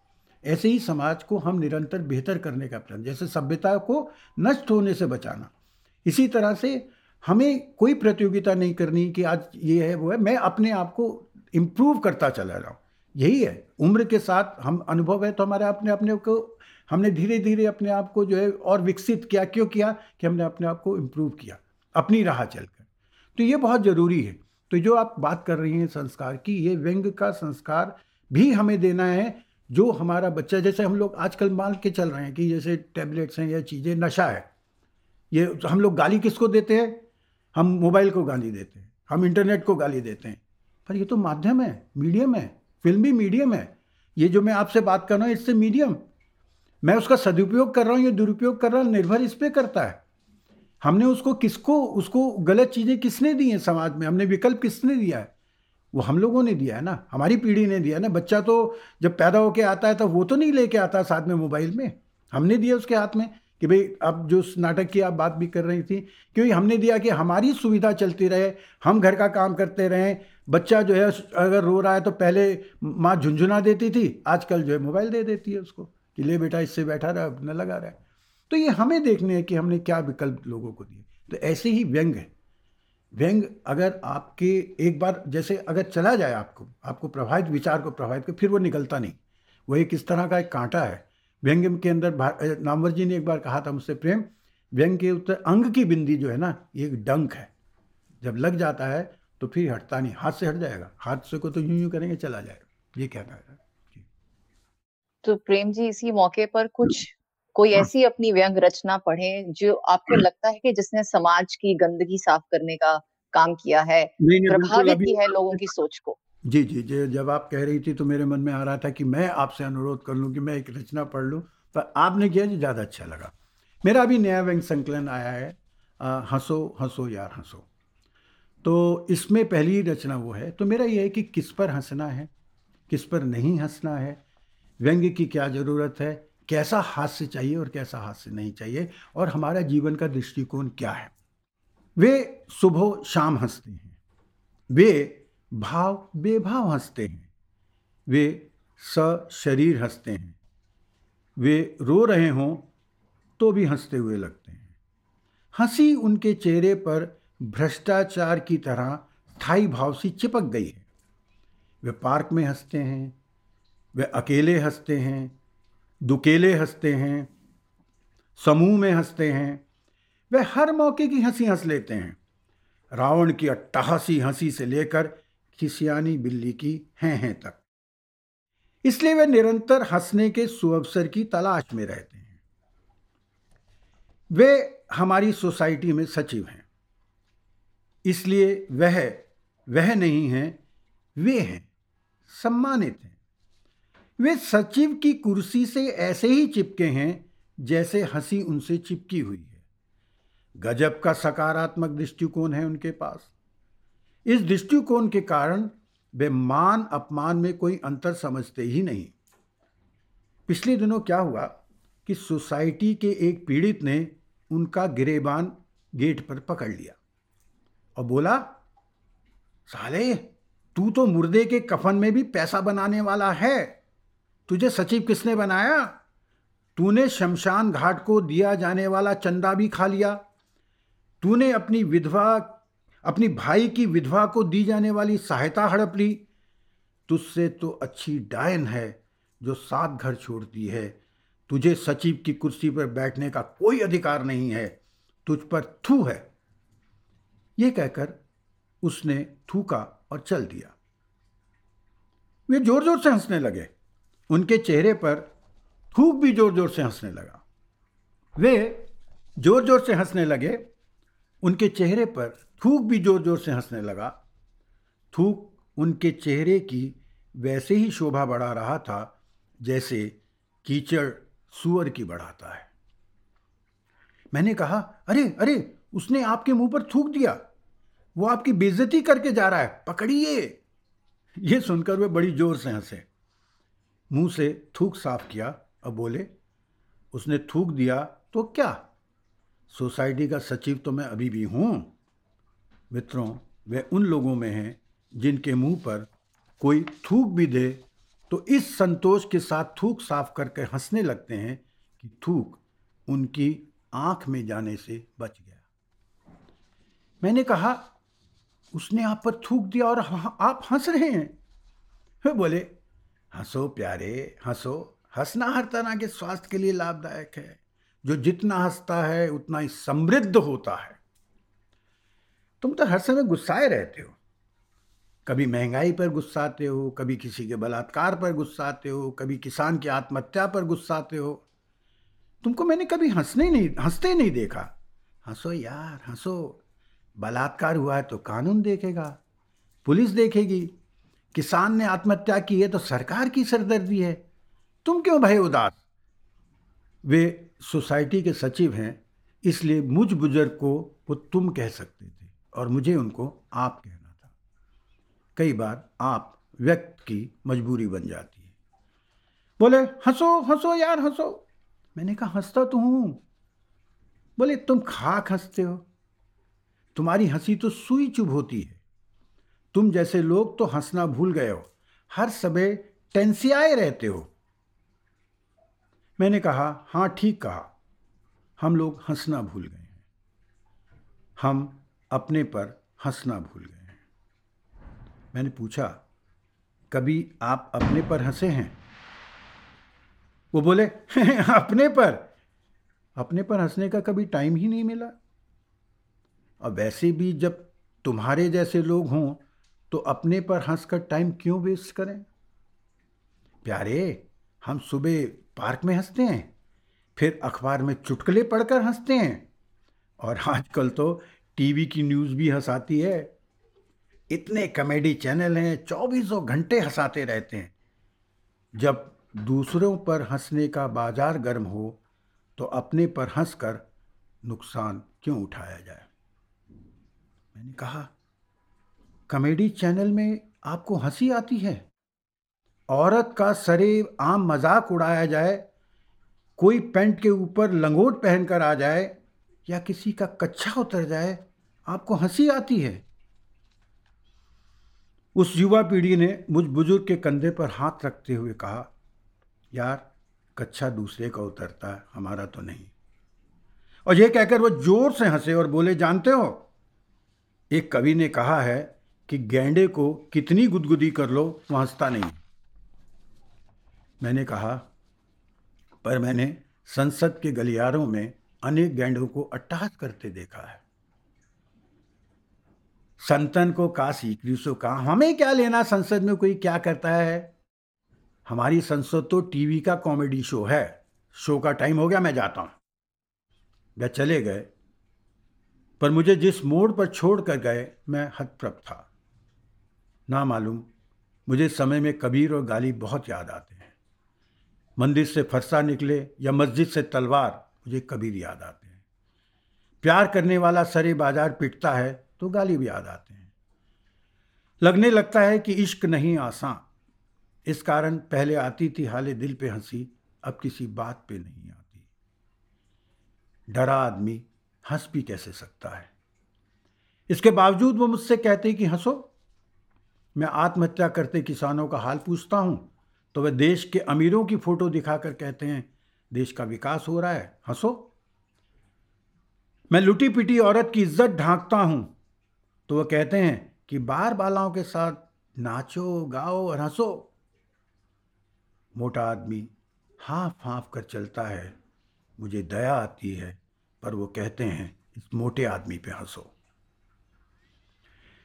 ऐसे ही समाज को हम निरंतर बेहतर करने का प्रयास जैसे सभ्यता को नष्ट होने से बचाना। इसी तरह से हमें कोई प्रतियोगिता नहीं करनी कि आज ये है, वो है। मैं अपने आप को इम्प्रूव करता चला जाऊँ यही है। उम्र के साथ हम अनुभव है तो हमारे अपने अपने को, हमने धीरे धीरे अपने आप को जो है और विकसित किया। क्यों किया? कि हमने अपने आप को इम्प्रूव किया। अपनी राह चलकर। तो ये बहुत ज़रूरी है। तो जो आप बात कर रही हैं संस्कार की, ये व्यंग का संस्कार भी हमें देना है। जो हमारा बच्चा, जैसे हम लोग आजकल मान के चल रहे हैं कि जैसे टैबलेट्स हैं या चीज़ें, नशा है। ये हम लोग गाली किसको देते हैं? हम मोबाइल को गाली देते हैं, हम इंटरनेट को गाली देते हैं। पर ये तो माध्यम है, मीडियम है, फिल्मी मीडियम है। ये जो मैं आपसे बात कर रहा हूँ, इससे मीडियम। मैं उसका सदुपयोग कर रहा हूँ, या दुरुपयोग कर रहा हूँ, निर्भर इस पर करता है। हमने उसको किसको, उसको गलत चीज़ें किसने दी हैं समाज में? हमने विकल्प किसने दिया है? वो हम लोगों ने दिया है ना, हमारी पीढ़ी ने दिया है ना। बच्चा तो जब पैदा होके आता है तो वो तो नहीं लेके आता साथ में मोबाइल में। हमने दिया उसके हाथ में। कि भाई अब जो नाटक की आप बात भी कर रही थी, क्योंकि हमने दिया कि हमारी सुविधा चलती रहे, हम घर का काम करते रहें, बच्चा जो है अगर रो रहा है तो पहले माँ झुंझुना देती थी, आजकल जो है मोबाइल दे देती है उसको, कि ले बेटा इससे बैठा रहा, अपना लगा रहा है। तो ये हमें देखने हैं कि हमने क्या विकल्प लोगों को दिए। तो ऐसे ही व्यंग है। व्यंग अगर आपके, एक बार जैसे अगर चला जाए आपको आपको प्रभावित, विचार को प्रभावित कर, फिर वो निकलता नहीं। वो एक इस तरह का एक कांटा है। व्यंग के अंदर नामवर जी ने एक बार कहा था मुझसे प्रेम व्यंग के उत्तर अंग की बिंदी जो है ना ये एक डंक है। जब लग जाता है तो फिर हटता नहीं हाथ से हट जाएगा। हाथ से को तो यूँ यूँ करेंगे चला जाएगा। ये कहना है
तो प्रेम जी इसी मौके पर कुछ कोई हाँ। ऐसी अपनी व्यंग रचना पढ़े जो आपको हाँ। लगता है कि जिसने समाज की गंदगी साफ़ करने का काम किया है प्रभावित की है लोगों की सोच को?
जी जी जी। जब आप कह रही थी तो मेरे मन में आ रहा था कि मैं आपसे अनुरोध कर लूँ कि मैं एक रचना पढ़ लूँ, पर आपने किया जो, ज़्यादा अच्छा लगा। मेरा अभी नया व्यंग संकलन आया है हंसो हंसो यार हंसो। तो इसमें पहली रचना वो है। तो मेरा ये है कि किस पर हंसना है, किस पर नहीं हंसना है, व्यंग की क्या ज़रूरत है, कैसा हास्य चाहिए और कैसा हास्य नहीं चाहिए, और हमारा जीवन का दृष्टिकोण क्या है। वे सुबह शाम हँसते हैं। वे भाव बेभाव हँसते हैं। वे स शरीर हँसते हैं। वे रो रहे हों तो भी हँसते हुए लगते हैं। हँसी उनके चेहरे पर भ्रष्टाचार की तरह स्थायी भाव सी चिपक गई है। वे पार्क में हँसते हैं, वे अकेले हँसते हैं, दुकेले हँसते हैं, समूह में हँसते हैं। वे हर मौके की हँसी हंस लेते हैं। रावण की अट्टहासी हँसी से लेकर खिसियानी बिल्ली की हैं हैं तक। इसलिए वे निरंतर हंसने के सुअवसर की तलाश में रहते हैं। वे हमारी सोसाइटी में सचिव हैं। इसलिए वह वह नहीं है, वे हैं, सम्मानित हैं। वे सचिव की कुर्सी से ऐसे ही चिपके हैं जैसे हँसी उनसे चिपकी हुई है। गजब का सकारात्मक दृष्टिकोण है उनके पास। इस दृष्टिकोण के कारण वे मान अपमान में कोई अंतर समझते ही नहीं। पिछले दिनों क्या हुआ कि सोसाइटी के एक पीड़ित ने उनका गिरेबान गेट पर पकड़ लिया और बोला, साले, तू तो मुर्दे के कफन में भी पैसा बनाने वाला है। तुझे सचिव किसने बनाया? तूने शमशान घाट को दिया जाने वाला चंदा भी खा लिया। तूने अपनी विधवा अपनी भाई की विधवा को दी जाने वाली सहायता हड़प ली। तुझसे तो अच्छी डायन है जो सात घर छोड़ती है। तुझे सचिव की कुर्सी पर बैठने का कोई अधिकार नहीं है। तुझ पर थू है। ये कहकर उसने थूका और चल दिया। वे ज़ोर ज़ोर से हंसने लगे। उनके चेहरे पर थूक भी ज़ोर ज़ोर से हंसने लगा। वे ज़ोर ज़ोर से हंसने लगे उनके चेहरे पर थूक भी ज़ोर ज़ोर से हंसने लगा। थूक उनके चेहरे की वैसे ही शोभा बढ़ा रहा था, जैसे कीचड़ सुअर की बढ़ाता है। मैंने कहा, अरे अरे, उसने आपके मुँह पर थूक दिया। वो आपकी बेइज्जती करके जा रहा है। पकड़िए। ये सुनकर वे बड़ी ज़ोर से हंसे। मुँह से थूक साफ़ किया और बोले, उसने थूक दिया तो क्या? सोसाइटी का सचिव तो मैं अभी भी हूँ। मित्रों, वे उन लोगों में हैं जिनके मुँह पर कोई थूक भी दे तो इस संतोष के साथ थूक साफ़ करके हंसने लगते हैं कि थूक उनकी आँख में जाने से बच गया। मैंने कहा, उसने आप पर थूक दिया और आप हंस रहे हैं। वे बोले, हंसो प्यारे, हंसो। हंसना हर तरह के स्वास्थ्य के लिए लाभदायक है। जो जितना हंसता है, उतना ही समृद्ध होता है। तुम तो हर समय गुस्साए रहते हो। कभी महँगाई पर गुस्साते हो, कभी किसी के बलात्कार पर गुस्साते हो, कभी किसान की आत्महत्या पर गुस्साते हो। तुमको मैंने कभी हंसने नहीं, हँसते नहीं देखा। हंसो यार, हंसो। बलात्कार हुआ है तो कानून देखेगा, पुलिस देखेगी। किसान ने आत्महत्या की है तो सरकार की सरदर्दी है। तुम क्यों भय उदास? वे सोसाइटी के सचिव हैं, इसलिए मुझ बुज़ुर्ग को वो तुम कह सकते थे और मुझे उनको आप कहना था। कई बार आप व्यक्त की मजबूरी बन जाती है। बोले, हंसो हंसो यार, हंसो। मैंने कहा, हंसता तो हूँ। बोले, तुम खाक हँसते हो। तुम्हारी हँसी तो सुई चुभ होती है। तुम जैसे लोग तो हंसना भूल गए हो। हर समय टेंसियाए रहते हो। मैंने कहा हाँ ठीक कहा। हम लोग हंसना भूल गए हैं। हम अपने पर हंसना भूल गए हैं। मैंने पूछा, कभी आप अपने पर हंसे हैं? वो बोले, अपने पर। अपने पर हंसने का कभी टाइम ही नहीं मिला। और वैसे भी जब तुम्हारे जैसे लोग हों तो अपने पर हंसकर टाइम क्यों वेस्ट करें? प्यारे, हम सुबह पार्क में हँसते हैं, फिर अखबार में चुटकले पढ़कर हँसते हैं। और आजकल तो टीवी की न्यूज़ भी हंसाती है। इतने कॉमेडी चैनल हैं, चौबीसों घंटे हंसाते रहते हैं। जब दूसरों पर हंसने का बाज़ार गर्म हो तो अपने पर हंसकर नुकसान क्यों उठाया जाए? मैंने कहा, कॉमेडी चैनल में आपको हँसी आती है? औरत का सरे आम मज़ाक उड़ाया जाए, कोई पैंट के ऊपर लंगोट पहनकर आ जाए या किसी का कच्छा उतर जाए, आपको हँसी आती है। उस युवा पीढ़ी ने मुझ बुज़ुर्ग के कंधे पर हाथ रखते हुए कहा, यार, कच्छा दूसरे का उतरता है, हमारा तो नहीं। और यह कहकर वो ज़ोर से हंसे और बोले, जानते हो, एक कवि ने कहा है कि गेंडे को कितनी गुदगुदी कर लो, वो हंसता नहीं मैंने कहा, पर मैंने संसद के गलियारों में अनेक गेंडों को अट्टहास करते देखा है। संतन को का सीख का, हमें क्या लेना संसद में कोई क्या करता है? हमारी संसद तो टीवी का कॉमेडी शो है। शो का टाइम हो गया, मैं जाता हूँ। वह चले गए, पर मुझे जिस मोड़ पर छोड़ कर गए, मैं हतप्रभ था। ना मालूम, मुझे समय में कबीर और गाली बहुत याद आते। मंदिर से फरसा निकले या मस्जिद से तलवार, मुझे कबीर याद आते हैं। प्यार करने वाला सरे बाज़ार पिटता है तो गाली भी याद आते हैं। लगने लगता है कि इश्क नहीं आसान। इस कारण पहले आती थी, हाले दिल पे हँसी, अब किसी बात पे नहीं आती। डरा आदमी हंस भी कैसे सकता है? इसके बावजूद वो मुझसे कहते कि, हंसो। मैं आत्महत्या करते किसानों का हाल पूछता हूँ। तो वह देश के अमीरों की फ़ोटो दिखाकर कहते हैं, देश का विकास हो रहा है, हंसो। मैं लुटी पिटी औरत की इज़्ज़त ढांकता हूँ। तो वह कहते हैं कि बार बालाओं के साथ नाचो, गाओ और हंसो। मोटा आदमी हाफ़ हाफ़ कर चलता है। मुझे दया आती है, पर वो कहते हैं, इस मोटे आदमी पे हंसो।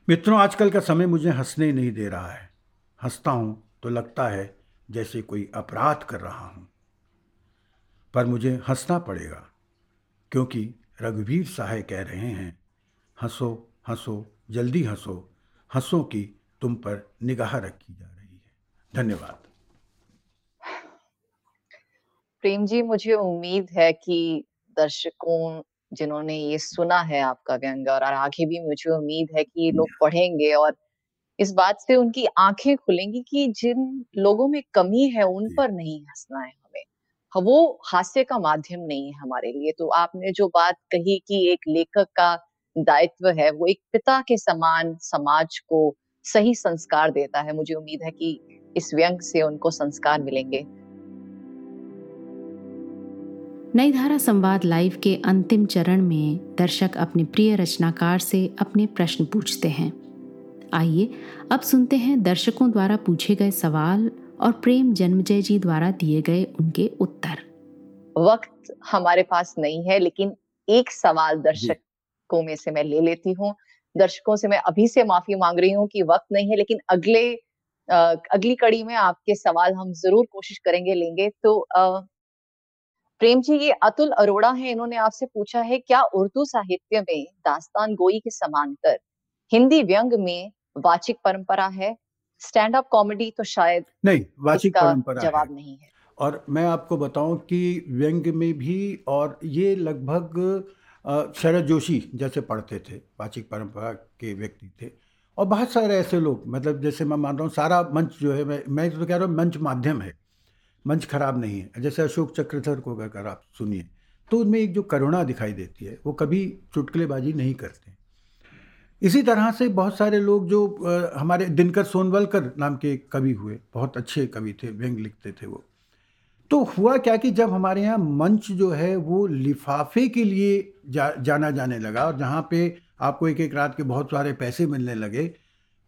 मित्रों, आजकल का समय मुझे हंसने नहीं दे रहा है। हंसता हूँ तो लगता है जैसे कोई अपराध कर रहा हूँ। पर मुझे हंसना पड़ेगा क्योंकि रघुवीर सहाय कह रहे हैं हंसो हंसो जल्दी हंसो हंसो की तुम पर निगाह रखी जा रही है। धन्यवाद।
प्रेम जी मुझे उम्मीद है कि दर्शकों जिन्होंने ये सुना है आपका व्यंग और आगे भी मुझे उम्मीद है कि ये लोग पढ़ेंगे और इस बात से उनकी आँखें खुलेंगी कि जिन लोगों में कमी है उन पर नहीं हंसना है हमें। वो हास्य का माध्यम नहीं है हमारे लिए। तो आपने जो बात कही कि एक लेखक का दायित्व है वो एक पिता के समान समाज को सही संस्कार देता है। मुझे उम्मीद है कि इस व्यंग से उनको संस्कार मिलेंगे।
नई धारा संवाद लाइव के अंतिम चरण में दर्शक अपने प्रिय रचनाकार से अपने प्रश्न पूछते हैं। आइए अब सुनते हैं दर्शकों द्वारा पूछे गए सवाल और प्रेम जन्मजय जी द्वारा दिए गए उनके उत्तर।
वक्त हमारे पास नहीं है लेकिन एक सवाल दर्शकों में से मैं ले लेती हूँ। दर्शकों से मैं अभी से माफ़ी मांग रही हूँ कि वक्त नहीं है लेकिन अगले आ, अगली कड़ी में आपके सवाल हम ज़रूर कोशिश करेंगे लेंगे। तो आ, प्रेम जी ये अतुल अरोड़ा है। इन्होंने आपसे पूछा है क्या उर्दू साहित्य में दास्तान गोई के समांतर हिंदी व्यंग में वाचिक परंपरा है। स्टैंड अप कॉमेडी तो शायद
नहीं वाचिक परंपरा
जवाब नहीं है।
और मैं आपको बताऊँ कि व्यंग में भी और ये लगभग शरद जोशी जैसे पढ़ते थे वाचिक परंपरा के व्यक्ति थे। और बहुत सारे ऐसे लोग मतलब जैसे मैं मान रहा हूँ सारा मंच जो है मैं मैं तो कह रहा हूँ मंच माध्यम है मंच खराब नहीं है। जैसे अशोक चक्रधर को अगर आप सुनिए तो उनमें एक जो करुणा दिखाई देती है वो कभी चुटकलेबाजी नहीं करते। इसी तरह से बहुत सारे लोग जो हमारे दिनकर सोनवलकर नाम के कवि हुए बहुत अच्छे कवि थे व्यंग लिखते थे वो। तो हुआ क्या कि जब हमारे यहाँ मंच जो है वो लिफाफे के लिए जा, जाना जाने लगा और जहाँ पे आपको एक एक रात के बहुत सारे पैसे मिलने लगे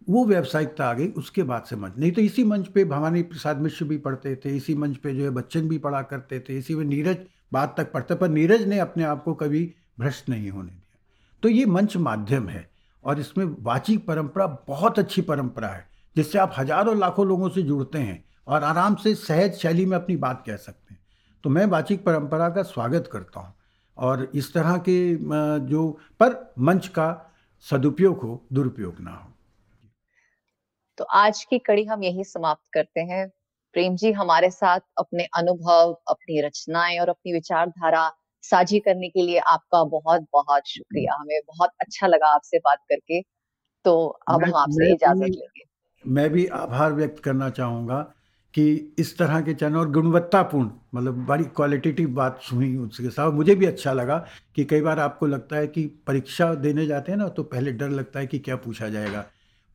वो व्यावसायिकता आ गई उसके बाद से मंच। नहीं तो इसी मंच पे भवानी प्रसाद मिश्र भी पढ़ते थे इसी मंच पे जो है बच्चन भी पढ़ा करते थे इसी में नीरज बात तक पढ़ते पर नीरज ने अपने आप को कभी भ्रष्ट नहीं होने दिया। तो ये मंच माध्यम है। और इसमें वाचिक परंपरा बहुत अच्छी परंपरा है, जिससे आप हज़ारों लाखों लोगों से जुड़ते हैं और आराम से सहज शैली में अपनी बात कह सकते हैं। तो मैं वाचिक परंपरा का स्वागत करता हूँ और इस तरह के जो, पर मंच का सदुपयोग हो, दुरुपयोग ना हो।
तो आज की कड़ी हम यही समाप्त करते हैं। प्रेम जी, हमारे साथ अपने अनुभव, अपनी रचनाएँ और अपनी विचारधारा साझी करने के लिए आपका बहुत बहुत शुक्रिया। हमें बहुत अच्छा लगा आपसे बात करके। तो अब हम आपसे इजाज़त लेंगे।
मैं भी आभार व्यक्त करना चाहूँगा कि इस तरह के चैनल और गुणवत्तापूर्ण मतलब बड़ी क्वालिटेटिव बात सुनी उसके साथ। मुझे भी अच्छा लगा कि कई बार आपको लगता है कि परीक्षा देने जाते हैं ना तो पहले डर लगता है कि क्या पूछा जाएगा।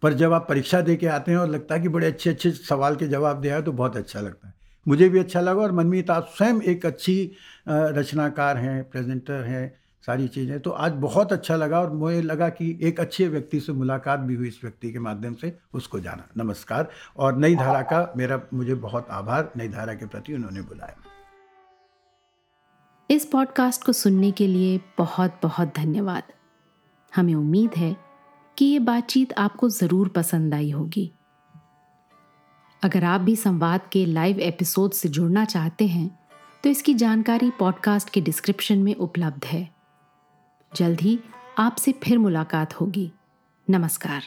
पर जब आप परीक्षा दे के आते हैं और लगता है कि बड़े अच्छे अच्छे सवाल के जवाब दिया है तो बहुत अच्छा लगता है। मुझे भी अच्छा लगा और मनमीत, आप स्वयं एक अच्छी रचनाकार हैं, प्रेजेंटर हैं, सारी चीज़ें तो आज बहुत अच्छा लगा और मुझे लगा कि एक अच्छे व्यक्ति से मुलाकात भी हुई इस व्यक्ति के माध्यम से, उसको जाना। नमस्कार और नई धारा का मेरा, मुझे बहुत आभार, नई धारा के प्रति उन्होंने बुलाया।
इस पॉडकास्ट को सुनने के लिए बहुत बहुत धन्यवाद। हमें उम्मीद है कि ये बातचीत आपको ज़रूर पसंद आई होगी। अगर आप भी संवाद के लाइव एपिसोड से जुड़ना चाहते हैं तो इसकी जानकारी पॉडकास्ट के डिस्क्रिप्शन में उपलब्ध है। जल्द ही आपसे फिर मुलाकात होगी। नमस्कार।